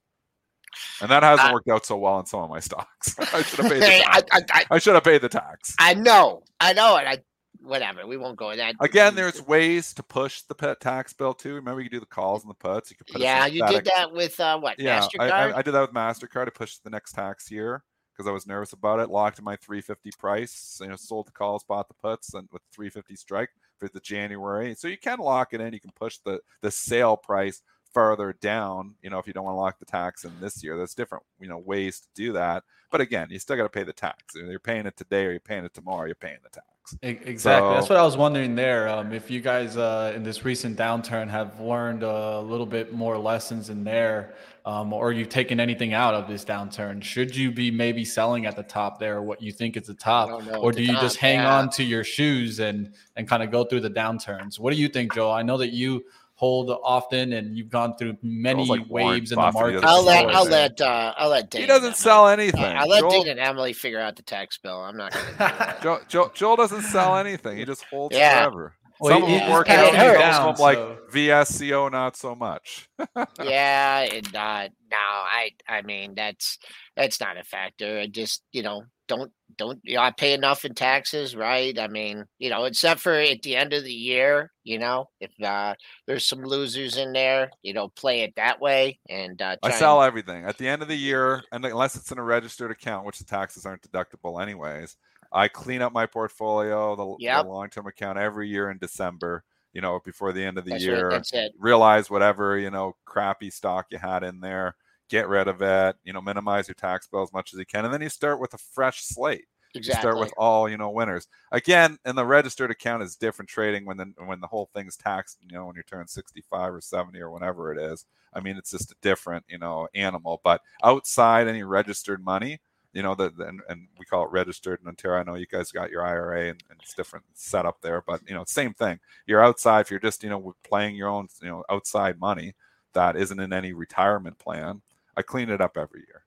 And that hasn't uh, worked out so well in some of my stocks. I should have paid the tax. I, I, I, should have paid the tax. I know. I know it. I whatever. We won't go in that. Again, there's ways to push the pet tax bill too. Remember, you can do the calls and the puts. You could put yeah, you did that with uh, what? Yeah, Mastercard. I, I, I, did that with Mastercard. I pushed the next tax year because I was nervous about it. Locked in my 350 price. You know, sold the calls, bought the puts, and with 350 strike for the January. So you can lock it in. You can push the the sale price farther down, you know, if you don't want to lock the tax in this year, there's different, you know, ways to do that. But again, you still got to pay the tax. You're paying it today or you're paying it tomorrow, you're paying the tax. Exactly. So, That's what I was wondering there. Um, if you guys uh, in this recent downturn have learned a little bit more lessons in there, um, or you've taken anything out of this downturn, should you be maybe selling at the top there, what you think is the top, or do you top, just hang yeah. on to your shoes and and kind of go through the downturns? What do you think, Joe? I know that you hold often, and you've gone through many like waves in the market. I'll let I'll let uh, I'll let Dane he doesn't sell anything. I'll let Joel, Dane and Emily figure out the tax bill. I'm not going to. Joel, Joel, Joel doesn't sell anything. He just holds yeah. forever. Well, Some of them work out. Down, some like so. VSCO, not so much. yeah, and uh, no, I I mean that's that's not a factor. I just you know don't don't you know I pay enough in taxes, right? I mean, you know, except for at the end of the year, you know, if uh, there's some losers in there, you know, play it that way. And uh, I sell and... everything at the end of the year, and unless it's in a registered account, which the taxes aren't deductible anyways. I clean up my portfolio, the, Yep. the long-term account every year in December. You know, before the end of the That's year, that's it. realize whatever you know crappy stock you had in there, get rid of it. You know, minimize your tax bill as much as you can, and then you start with a fresh slate. Exactly. You start with all you know winners. Again, and the registered account is different trading when the when the whole thing's taxed. You know, when you turn sixty five or seventy or whenever it is. I mean, it's just a different you know animal. But outside any registered money, you know, the, the and, and we call it registered in Ontario. I know you guys got your IRA and, and it's different setup there, but you know, same thing. You're outside if you're just you know playing your own you know outside money that isn't in any retirement plan. I clean it up every year.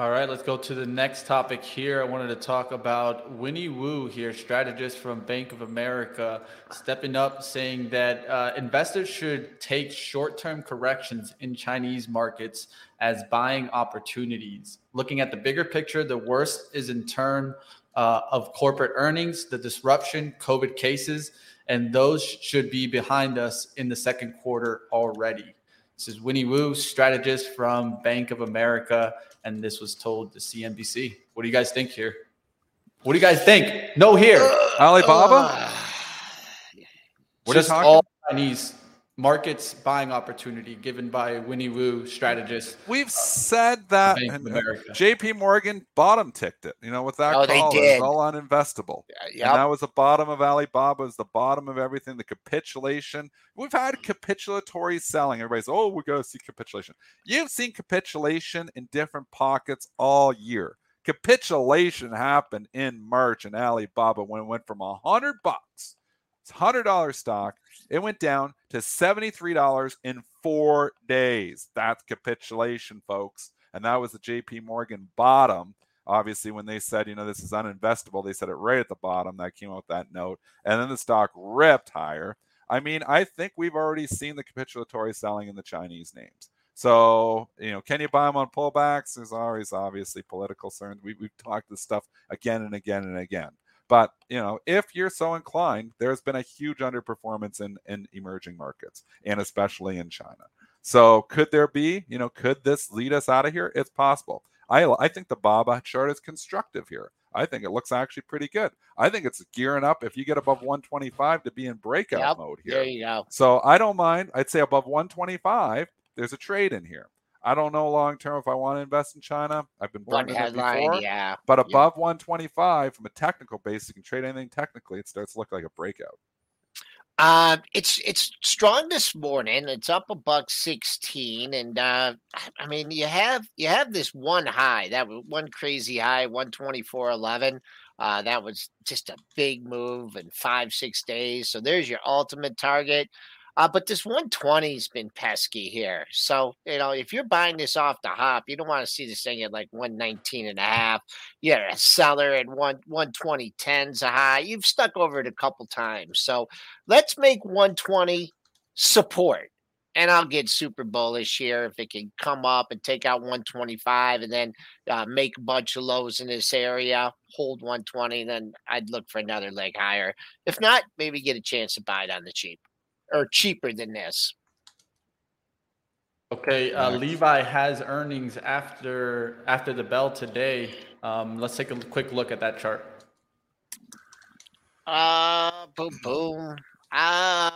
All right, let's go to the next topic here. I wanted to talk about Winnie Wu here, strategist from Bank of America, stepping up saying that uh, investors should take short term corrections in Chinese markets as buying opportunities. Looking at the bigger picture, the worst is in turn uh, of corporate earnings, the disruption, COVID cases, and those should be behind us in the second quarter already. This is Winnie Wu, strategist from Bank of America, and this was told to CNBC. What do you guys think here? What do you guys think? No here. Alibaba? What are Just talking- all Chinese markets buying opportunity given by Winnie Wu, strategist. We've said that Bank of America. JP Morgan bottom ticked it, you know, with that Oh, they call. It did. was all uninvestable. Yep. And that was the bottom of Alibaba, was the bottom of everything, the capitulation. We've had capitulatory selling. Everybody's, oh, we got to see capitulation. You've seen capitulation in different pockets all year. Capitulation happened in March in Alibaba when it went from a hundred bucks, it's hundred dollar stock. It went down to seventy-three dollars in four days. That's capitulation, folks. And that was the J.P. Morgan bottom obviously when they said you know this is uninvestable they said it right at the bottom that came out with that note and then the stock ripped higher i mean i think we've already seen the capitulatory selling in the chinese names so you know can you buy them on pullbacks there's always obviously political concerns we, we've talked this stuff again and again and again but you know if you're so inclined there's been a huge underperformance in in emerging markets and especially in china so could there be you know could this lead us out of here it's possible I, I think the Baba chart is constructive here. I think it looks actually pretty good. I think it's gearing up if you get above 125 to be in breakout Yep, mode here. There you go. So I don't mind. I'd say above 125, there's a trade in here. I don't know long term if I want to invest in China. I've been burned it headline, before. yeah. But above 125 from a technical base, you can trade anything technically. It starts to look like a breakout. Uh, it's it's strong this morning. It's up a buck sixteen, and uh, I mean you have you have this one high that was one crazy high, one twenty four eleven. Uh, that was just a big move in five six days. So there's your ultimate target. Uh, but this 120's been pesky here. So, you know, if you're buying this off the hop, you don't want to see this thing at like 119 and a half. You're a seller at one 120 10's a high. You've stuck over it a couple times. So let's make 120 support. And I'll get super bullish here if it can come up and take out 125 and then uh, make a bunch of lows in this area, hold 120, then I'd look for another leg higher. If not, maybe get a chance to buy it on the cheap or cheaper than this. Okay, uh, Levi has earnings after after the bell today. Um, let's take a quick look at that chart. Uh, boom, boom. Uh,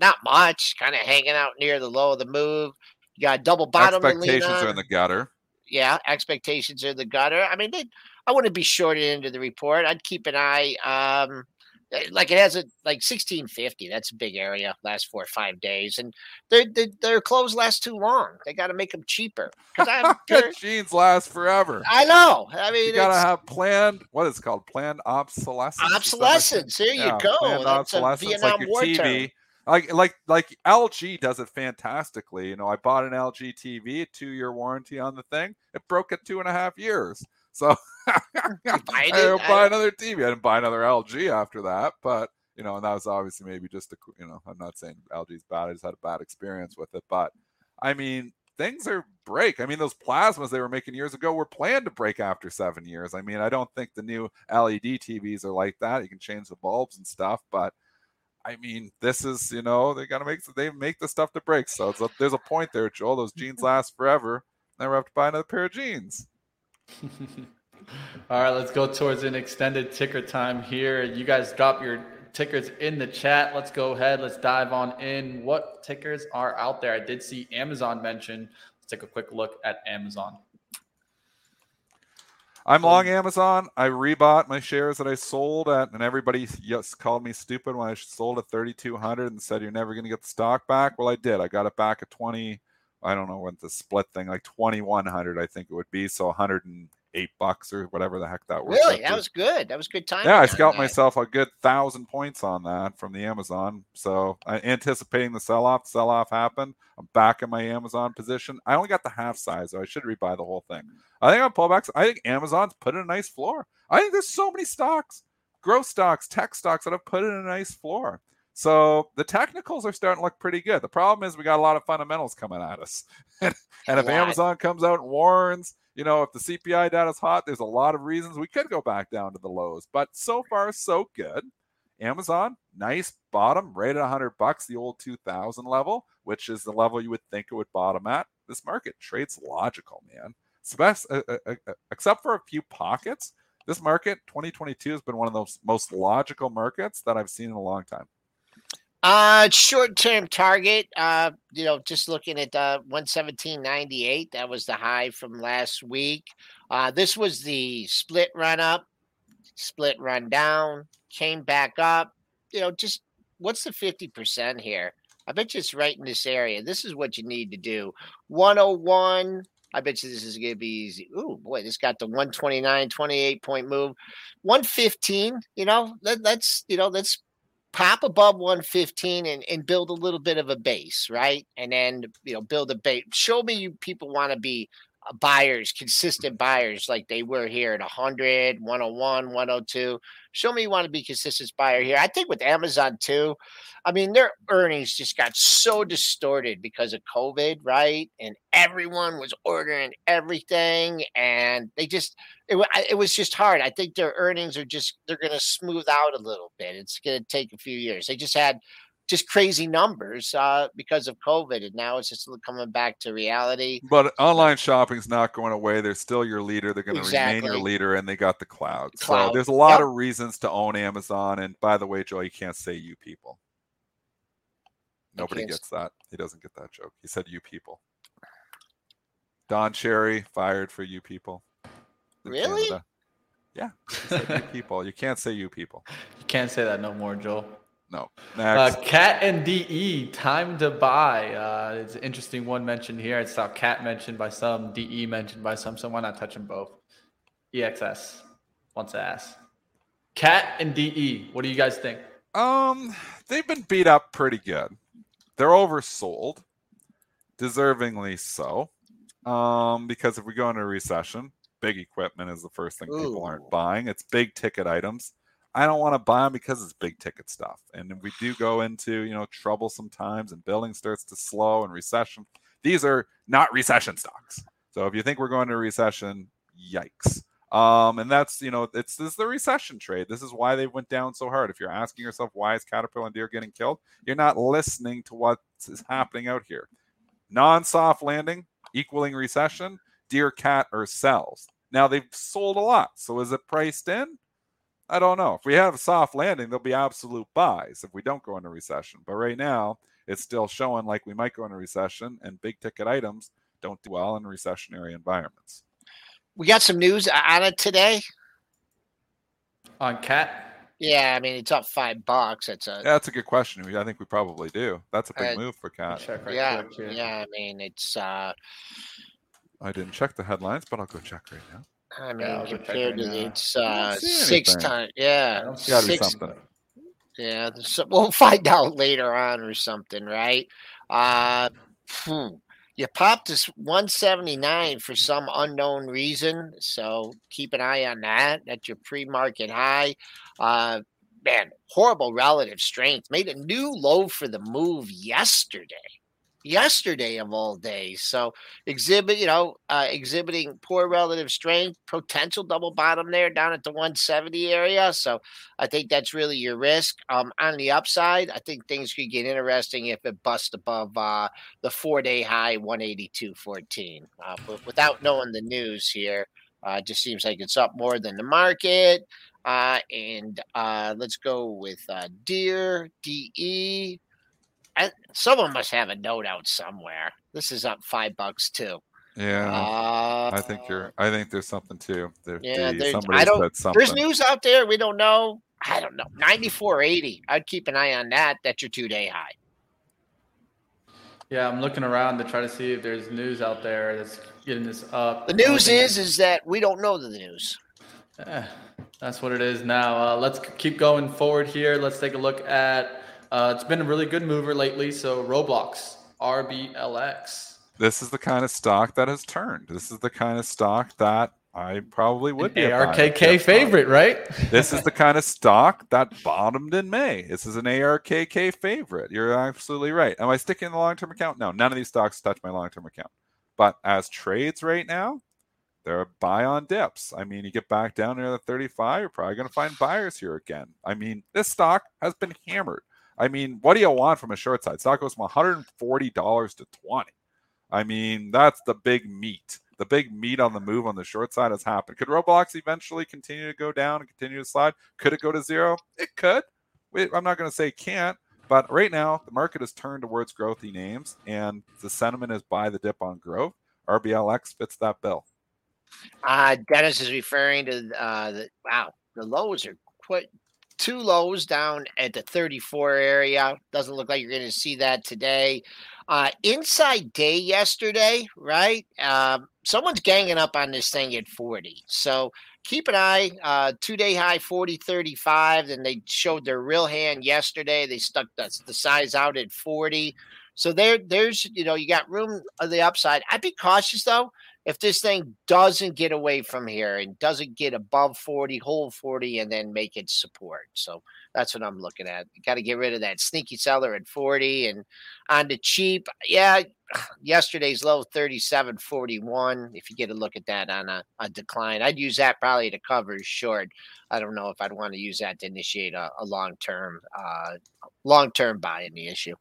not much. Kind of hanging out near the low of the move. You got double bottom. Expectations are in the gutter. yeah, expectations are in the gutter. I mean, they, I wouldn't be shorted into the report. I'd keep an eye. Um, Eh, like it has a like sixteen fifty. That's a big area. Last four or five days, and their their, their clothes last too long. They got to make them cheaper. 'Cause I'm- they're- Jeans last forever. I know. I mean, you gotta have planned what is it called planned obsolescence. obsolescence. There you Yeah, go. planned That's a obsolescence, Vietnam like your War TV. term. Like like like LG does it fantastically. You know, I bought an LG TV, two year warranty on the thing. It broke at two and a half years. So I didn't buy another TV. I didn't buy another LG after that, but you know, and that was obviously maybe just a you know, I'm not saying LG's bad. I just had a bad experience with it, but I mean, things are break. I mean, those plasmas they were making years ago were planned to break after seven years. I mean, I don't think the new LED TVs are like that. You can change the bulbs and stuff, but I mean, this is you know they gotta make they make the stuff to break. So it's a, there's a point there, Joel. Those jeans last forever. Never have to buy another pair of jeans. All right, let's go towards an extended ticker time here. You guys drop your tickers in the chat. Let's go ahead. Let's dive on in. What tickers are out there? I did see Amazon mentioned. Let's take a quick look at Amazon. I'm long Amazon. I rebought my shares that I sold at, and everybody yes called me stupid when I sold at 3,200 and said you're never going to get the stock back. Well, I did. I got it back at 20. I don't know when the split thing, like 2,100, I think it would be. So 100 and eight bucks or whatever the heck that was. Really, that was good. That was good time. Yeah, I scalped myself a good thousand points on that from the Amazon. So I anticipating the sell off. Sell off happened. I'm back in my Amazon position. I only got the half size, so I should rebuy the whole thing. I think on pullbacks, I think Amazon's put in a nice floor. I think there's so many stocks, growth stocks, tech stocks that have put in a nice floor. So the technicals are starting to look pretty good. The problem is we got a lot of fundamentals coming at us. and, and if Amazon comes out and warns you know, if the CPI data is hot, there's a lot of reasons we could go back down to the lows. But so far, so good. Amazon, nice bottom, right at 100 bucks, the old 2000 level, which is the level you would think it would bottom at. This market trades logical, man. Best, uh, uh, uh, except for a few pockets, this market 2022 has been one of those most logical markets that I've seen in a long time. Uh, short term target. Uh, you know, just looking at uh, one seventeen ninety eight. That was the high from last week. Uh, this was the split run up, split run down, came back up. You know, just what's the fifty percent here? I bet you it's right in this area. This is what you need to do. One hundred one. I bet you this is going to be easy. Oh boy, this got the 129, 28 point move. 115, you know, let, let's, you know, let's pop above 115 and, and build a little bit of a base, right? And then, you know, build a base. Show me you people want to be buyers, consistent buyers like they were here at 100, 101, 102. Show me you want to be consistent buyer here. I think with Amazon too, I mean, their earnings just got so distorted because of COVID, right? And everyone was ordering everything and they just, it, it was just hard. I think their earnings are just, they're going to smooth out a little bit. It's going to take a few years. They just had just crazy numbers uh, because of COVID, and now it's just coming back to reality. But online shopping is not going away. They're still your leader. They're going to exactly. remain your leader, and they got the cloud. cloud. So there's a lot yep. of reasons to own Amazon. And by the way, Joe, you can't say you people. Nobody gets that. He doesn't get that joke. He said you people. Don Cherry fired for you people. Really? Canada. Yeah. you people. You can't say you people. You can't say that no more, Joel. No. Uh, Cat and DE, time to buy. Uh, it's an interesting one mentioned here. I saw Cat mentioned by some, DE mentioned by some. So why not touch them both? EXS wants to ask. Cat and DE, what do you guys think? Um, they've been beat up pretty good. They're oversold, deservingly so. Um, because if we go into a recession, big equipment is the first thing Ooh. people aren't buying. It's big ticket items. I don't want to buy them because it's big ticket stuff. And we do go into, you know, troublesome times and building starts to slow and recession. These are not recession stocks. So if you think we're going to recession, yikes. Um, and that's, you know, it's this is the recession trade. This is why they went down so hard. If you're asking yourself why is Caterpillar and Deere getting killed, you're not listening to what is happening out here. Non-soft landing equaling recession, Deere, cat or sells. Now they've sold a lot. So is it priced in? I don't know. If we have a soft landing, there'll be absolute buys if we don't go into recession. But right now, it's still showing like we might go into recession, and big ticket items don't do well in recessionary environments. We got some news on it today. On cat? Yeah, I mean it's up five bucks. That's a yeah, that's a good question. I think we probably do. That's a big uh, move for cat. Right yeah, yeah. I mean it's. uh I didn't check the headlines, but I'll go check right now. I mean, yeah, compared to it's uh, six times. Yeah, six. Yeah, so we'll find out later on or something, right? Uh, hmm. You popped this 179 for some unknown reason, so keep an eye on that. That's your pre-market high. Uh, man, horrible relative strength. Made a new low for the move yesterday yesterday of all days. So exhibit, you know, uh, exhibiting poor relative strength, potential double bottom there down at the 170 area. So I think that's really your risk. Um, on the upside, I think things could get interesting if it busts above uh, the four day high 182.14. Uh, but without knowing the news here, Uh, it just seems like it's up more than the market. Uh, and uh, let's go with uh, Deere, DE. I, someone must have a note out somewhere. This is up five bucks too. Yeah, Uh, I think you're. I think there's something too. There, Yeah, the- there's, I don't. something. There's news out there we don't know. I don't know. Ninety four eighty. I'd keep an eye on that. That's your two day high. Yeah, I'm looking around to try to see if there's news out there that's getting this up. The news is is that we don't know the news. Eh, that's what it is now. Uh, let's keep going forward here. Let's take a look at. Uh, it's been a really good mover lately. So Roblox, RBLX. This is the kind of stock that has turned. This is the kind of stock that I probably would be. a buyer. ARKK favorite, right? this is the kind of stock that bottomed in May. This is an ARKK favorite. You're absolutely right. Am I sticking in the long term account? No, none of these stocks touch my long term account. But as trades right now, they're buy on dips. I mean, you get back down near the 35, you're probably going to find buyers here again. I mean, this stock has been hammered. I mean, what do you want from a short side? Stock goes from $140 to 20. I mean, that's the big meat. The big meat on the move on the short side has happened. Could Roblox eventually continue to go down and continue to slide? Could it go to zero? It could. I'm not going to say can't, but right now the market has turned towards growthy names, and the sentiment is buy the dip on growth. RBLX fits that bill. Uh, Dennis is referring to uh, the wow. The lows are quite two lows down at the 34 area. Doesn't look like you're going to see that today. Uh, inside day yesterday, right? Um, someone's ganging up on this thing at 40. So keep an eye. Uh, two day high 40 35. Then they showed their real hand yesterday. They stuck the, the size out at 40. So there, there's you know you got room on the upside. I'd be cautious though if this thing doesn't get away from here and doesn't get above 40, hold 40, and then make it support. So that's what I'm looking at. Got to get rid of that sneaky seller at 40 and on the cheap. Yeah, yesterday's low 37.41. If you get a look at that on a, a decline, I'd use that probably to cover short. I don't know if I'd want to use that to initiate a, a long term, uh, long term buy in the issue.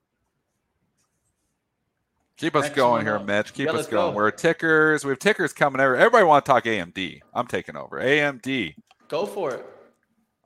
Keep us Next going here, up. Mitch. Keep Yeah, us going. go. We're tickers. We have tickers coming over. Everybody want to talk AMD. I'm taking over. AMD. Go for it.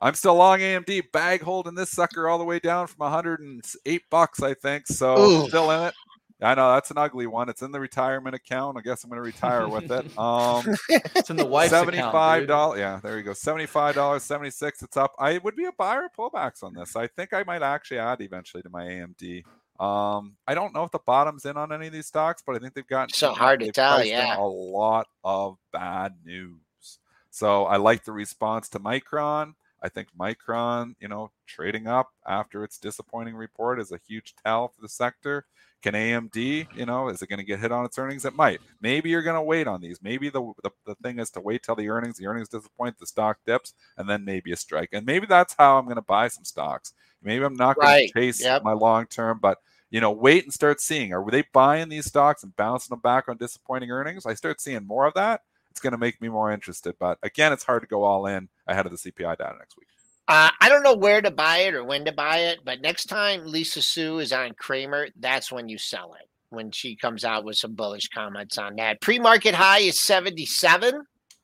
I'm still long AMD. Bag holding this sucker all the way down from 108 bucks, I think. So Ooh. still in it. I know that's an ugly one. It's in the retirement account. I guess I'm going to retire with it. Um, It's in the wife's seventy-five dollars. Yeah, there you go. Seventy-five dollars, seventy-six. It's up. I would be a buyer of pullbacks on this. I think I might actually add eventually to my AMD. Um, I don't know if the bottom's in on any of these stocks, but I think they've gotten So hard to tell, yeah. a lot of bad news. So I like the response to Micron. I think Micron, you know, trading up after its disappointing report is a huge tell for the sector. Can AMD, you know, is it going to get hit on its earnings? It might. Maybe you're going to wait on these. Maybe the, the the thing is to wait till the earnings, the earnings disappoint, the stock dips, and then maybe a strike. And maybe that's how I'm going to buy some stocks. Maybe I'm not going Right. to chase Yep. my long term, but you know, wait and start seeing. Are they buying these stocks and bouncing them back on disappointing earnings? I start seeing more of that. It's going to make me more interested. But again, it's hard to go all in ahead of the CPI data next week. Uh, I don't know where to buy it or when to buy it, but next time Lisa Su is on Cramer, that's when you sell it. When she comes out with some bullish comments on that. Pre market high is 77.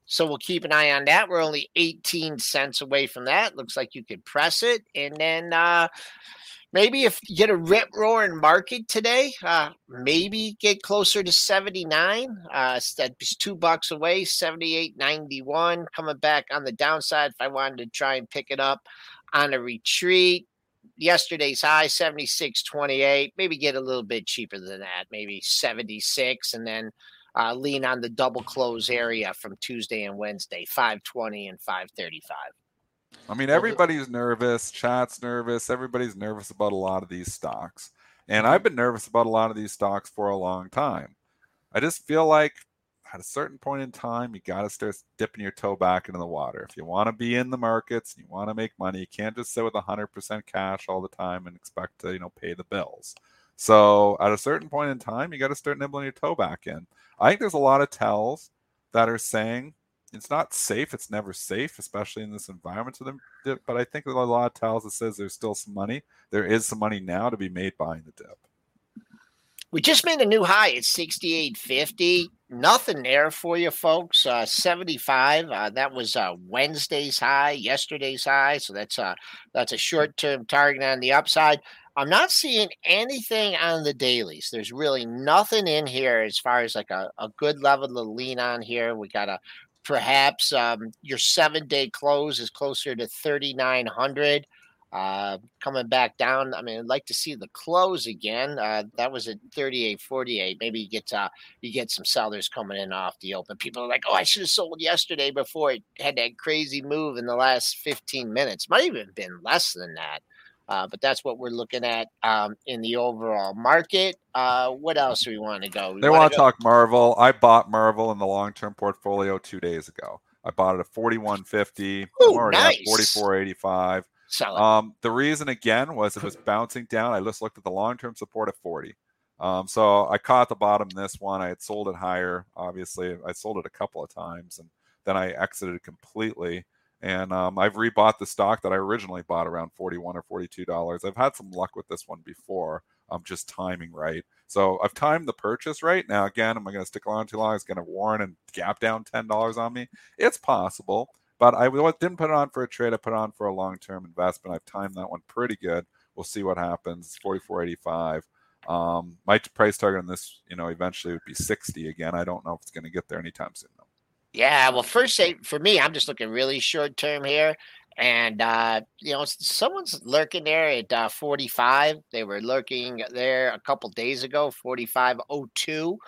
So we'll keep an eye on that. We're only 18 cents away from that. Looks like you could press it. And then uh, maybe if you get a rip roaring market today, uh, maybe get closer to 79. Uh, that's two bucks away, 78.91. Coming back on the downside if I wanted to try and pick it up on a retreat. Yesterday's high, 76.28. Maybe get a little bit cheaper than that, maybe 76, and then uh, lean on the double close area from Tuesday and Wednesday, 520 and 535. I mean, everybody's nervous. Chat's nervous. Everybody's nervous about a lot of these stocks. And I've been nervous about a lot of these stocks for a long time. I just feel like at a certain point in time, you got to start dipping your toe back into the water. If you want to be in the markets, and you want to make money, you can't just sit with 100% cash all the time and expect to, you know, pay the bills. So at a certain point in time, you got to start nibbling your toe back in. I think there's a lot of tells that are saying it's not safe. It's never safe, especially in this environment to them. But I think there's a lot of tells that says there's still some money. There is some money now to be made buying the dip. We just made a new high at 68.50. Nothing there for you folks. Uh, 75. Uh, that was uh, Wednesday's high, yesterday's high. So that's a that's a short term target on the upside. I'm not seeing anything on the dailies. There's really nothing in here as far as like a, a good level to lean on here. We got a perhaps um, your seven day close is closer to 3,900. Uh, coming back down. I mean, I'd like to see the close again. Uh, that was at 38.48. Maybe you get uh, you get some sellers coming in off the open. People are like, "Oh, I should have sold yesterday before it had that crazy move in the last 15 minutes." Might even have been less than that. Uh, but that's what we're looking at um, in the overall market. Uh, what else do we want to go? We they want to talk Marvell. I bought Marvell in the long term portfolio two days ago. I bought it at 41.50. Ooh, already nice. at 44.85. Sell. Um, the reason again was it was bouncing down. I just looked at the long term support at 40. Um, so I caught the bottom in this one. I had sold it higher. Obviously, I sold it a couple of times and then I exited completely. And um, I've rebought the stock that I originally bought around 41 or 42 dollars. I've had some luck with this one before. I'm just timing right. So I've timed the purchase right. Now again, am I going to stick around too long? It's going to warn and gap down ten dollars on me. It's possible. But I didn't put it on for a trade. I put it on for a long term investment. I've timed that one pretty good. We'll see what happens. 44.85. Um, my price target on this, you know, eventually would be 60 again. I don't know if it's going to get there anytime soon. Though. Yeah, well, first say for me, I'm just looking really short term here. And uh, you know, someone's lurking there at uh, 45. They were lurking there a couple days ago, 45.02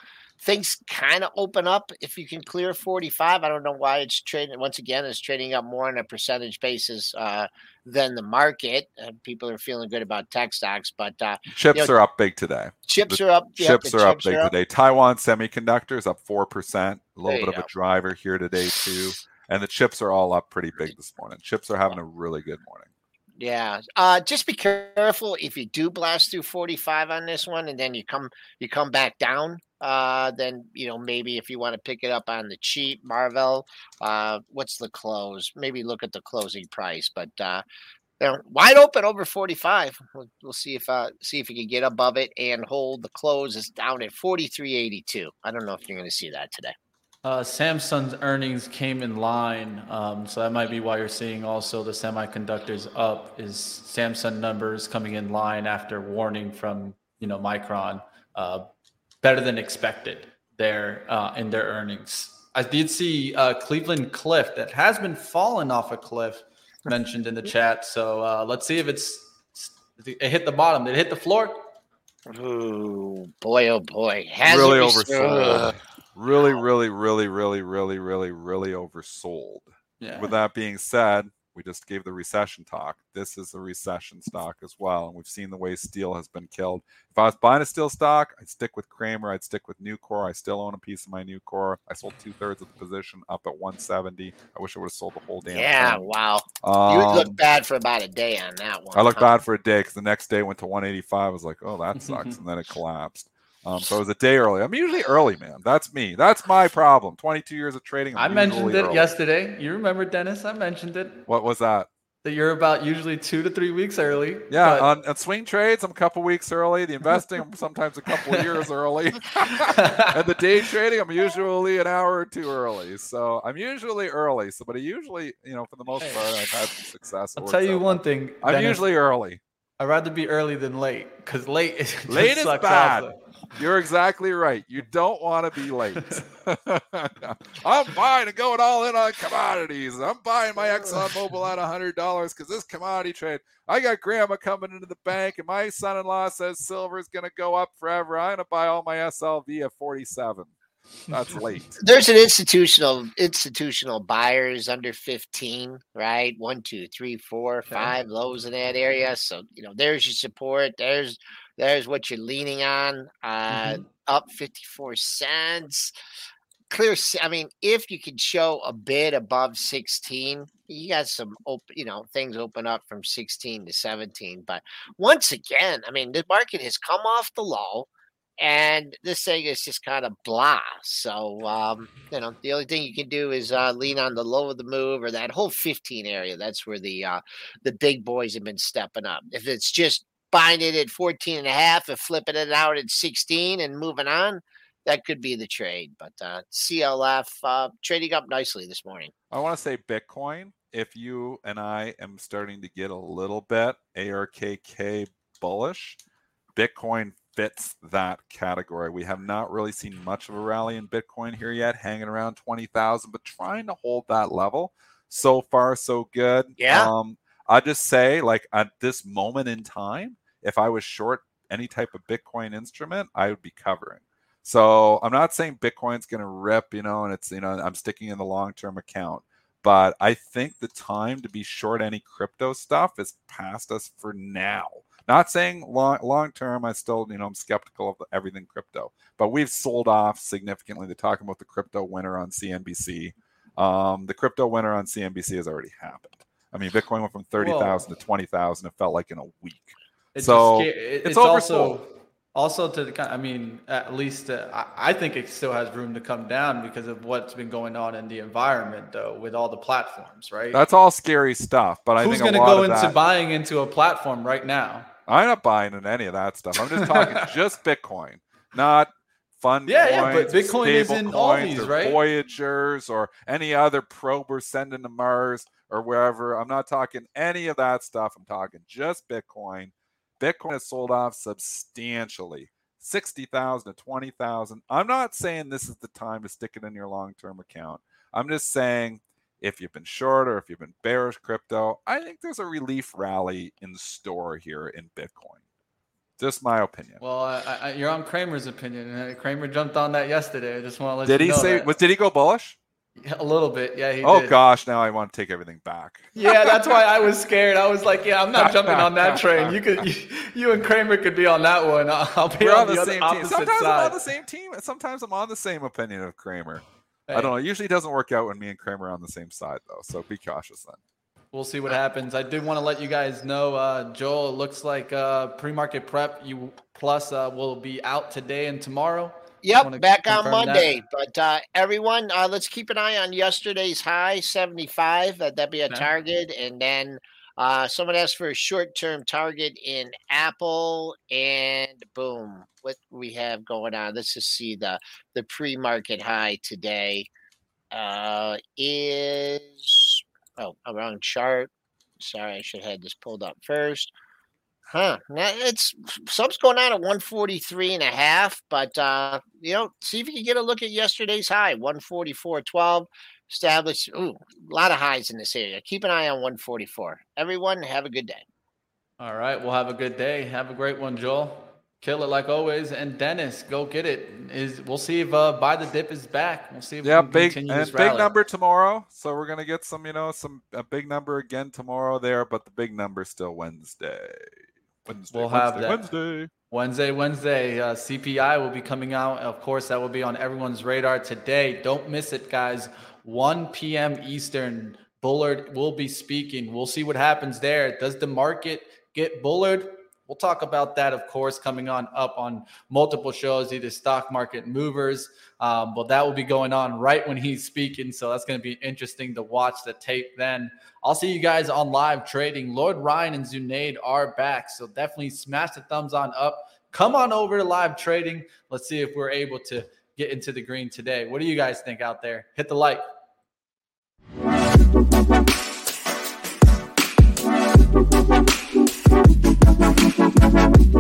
things kind of open up if you can clear 45. I don't know why it's trading once again it's trading up more on a percentage basis uh, than the market. Uh, people are feeling good about tech stocks, but uh, chips you know, are up big today. Chips the are up. Chips yep, are up chips big are up. today. Taiwan Semiconductors up four percent. A little bit you of a driver here today too. And the chips are all up pretty big this morning. Chips are having a really good morning. Yeah. Uh, just be careful if you do blast through 45 on this one and then you come you come back down. Uh, then you know maybe if you want to pick it up on the cheap, Marvell. Uh, what's the close? Maybe look at the closing price, but uh, know, wide open over 45. We'll, we'll see if uh see if you can get above it and hold the close is down at 43.82. I don't know if you're going to see that today. Uh, Samsung's earnings came in line, um, so that might be why you're seeing also the semiconductors up. Is Samsung numbers coming in line after warning from you know Micron, uh, better than expected there uh, in their earnings. I did see uh, Cleveland Cliff that has been falling off a cliff mentioned in the chat. So uh, let's see if it's it hit the bottom. Did it hit the floor? Ooh, boy, oh boy. Has really oversold. Ugh. Really, really, really, really, really, really, really oversold. Yeah. With that being said, we just gave the recession talk. This is a recession stock as well, and we've seen the way steel has been killed. If I was buying a steel stock, I'd stick with Kramer. I'd stick with Nucor. I still own a piece of my Nucor. I sold two thirds of the position up at 170. I wish I would have sold the whole damn thing. Yeah, thing. wow. you Um, look bad for about a day on that one. I looked huh? bad for a day because the next day went to 185. I was like, oh, that sucks. and then it collapsed. Um, so it was a day early. I'm usually early, man. That's me. That's my problem. 22 years of trading. I I'm mentioned it early. yesterday. You remember, Dennis? I mentioned it What was that? that you're about usually two to three weeks early. Yeah, but- on, on swing trades, I'm a couple weeks early. The investing, I'm sometimes a couple years early. and the day trading, I'm usually an hour or two early. So I'm usually early. So, but I usually, you know, for the most part, I've had some success. I'll tell you one thing. I'm Dennis, usually early. I'd rather be early than late because late is Late is bad. You're exactly right. You don't want to be late. I'm buying and going all in on commodities. I'm buying my Exxon ExxonMobil at $100 because this commodity trade. I got grandma coming into the bank, and my son in law says silver is going to go up forever. I'm going to buy all my SLV at 47. That's late. There's an institutional institutional buyers under 15, right? One, two, three, four, five lows in that area. So you know, there's your support. There's there's what you're leaning on. Uh, Up 54 cents. Clear. I mean, if you could show a bid above 16, you got some open, you know, things open up from 16 to 17. But once again, I mean, the market has come off the low and this thing is just kind of blah. So um, you know, the only thing you can do is uh, lean on the low of the move or that whole 15 area. That's where the uh, the big boys have been stepping up. If it's just buying it at 14 and a half and flipping it out at 16 and moving on, that could be the trade. But uh, CLF uh, trading up nicely this morning. I want to say Bitcoin. If you and I am starting to get a little bit ARKK bullish, Bitcoin fits that category. We have not really seen much of a rally in Bitcoin here yet, hanging around 20,000, but trying to hold that level. So far, so good. Yeah. Um, I just say, like, at this moment in time, if I was short any type of Bitcoin instrument, I would be covering. So I'm not saying Bitcoin's going to rip, you know, and it's, you know, I'm sticking in the long term account. But I think the time to be short any crypto stuff is past us for now. Not saying long long term. I still, you know, I'm skeptical of everything crypto, but we've sold off significantly. They're talking about the crypto winter on CNBC. Um, the crypto winter on CNBC has already happened. I mean, Bitcoin went from thirty thousand to twenty thousand. It felt like in a week. It's so it, it's, it's also also to the kind. I mean, at least uh, I, I think it still has room to come down because of what's been going on in the environment, though, with all the platforms, right? That's all scary stuff. But I Who's going to go into that, buying into a platform right now? I'm not buying in any of that stuff. I'm just talking just Bitcoin, not fund Yeah, yeah, but Bitcoin is in all these, right? Voyagers or any other probe we're sending to Mars or wherever. I'm not talking any of that stuff. I'm talking just Bitcoin. Bitcoin has sold off substantially. 60,000 to 20,000. I'm not saying this is the time to stick it in your long-term account. I'm just saying if you've been short or if you've been bearish crypto, I think there's a relief rally in store here in Bitcoin. Just my opinion. Well, I, I, you're on Cramer's opinion, Cramer jumped on that yesterday. I just want to let Did you he know say that. was did he go bullish? a little bit? Yeah, he Oh did. gosh, now I want to take everything back. Yeah, that's why I was scared. I was like, yeah, I'm not jumping on that train. You could, you, you and Cramer could be on that one. I'll, I'll be We're on, the other same team. Sometimes I'm on the same team, and sometimes I'm on the same opinion of Cramer. I don't know. It usually doesn't work out when me and Cramer are on the same side though. So be cautious then. We'll see what happens. I did want to let you guys know, uh, Joel. It looks like uh, pre-market prep you plus uh, will be out today and tomorrow. Yep, back on confirm that? Monday. But uh, everyone, uh, let's keep an eye on yesterday's high, 75. Uh, that'd be a target. And then uh, someone asked for a short term target in Apple. And boom, what we have going on. Let's just see the, the pre market high today uh, is, oh, a wrong chart. Sorry, I should have had this pulled up first. Huh. Now it's sub's going on at 143 and a half, but uh, you know, see if you can get a look at yesterday's high, 144.12. Established ooh, a lot of highs in this area. Keep an eye on 144. Everyone, have a good day. All right. Well, have a good day. Have a great one, Joel. Kill it like always. And Dennis, go get it. Is we'll see if uh, buy the dip is back. We'll see if Yeah, we can big continue and this big rally. number tomorrow. So we're gonna get some, you know, some a big number again tomorrow there, but the big number still Wednesday. Wednesday, We'll Wednesday, have that. Wednesday. Wednesday, Wednesday, uh, CPI will be coming out. Of course, that will be on everyone's radar today. Don't miss it, guys. 1 p.m. Eastern. Bullard will be speaking. We'll see what happens there. Does the market get Bullard? We'll talk about that, of course, coming on up on multiple shows, either stock market movers. Um, but that will be going on right when he's speaking. So that's going to be interesting to watch the tape then. I'll see you guys on live trading. Lord Ryan and Zunaid are back. So definitely smash the thumbs on up. Come on over to live trading. Let's see if we're able to get into the green today. What do you guys think out there? Hit the like.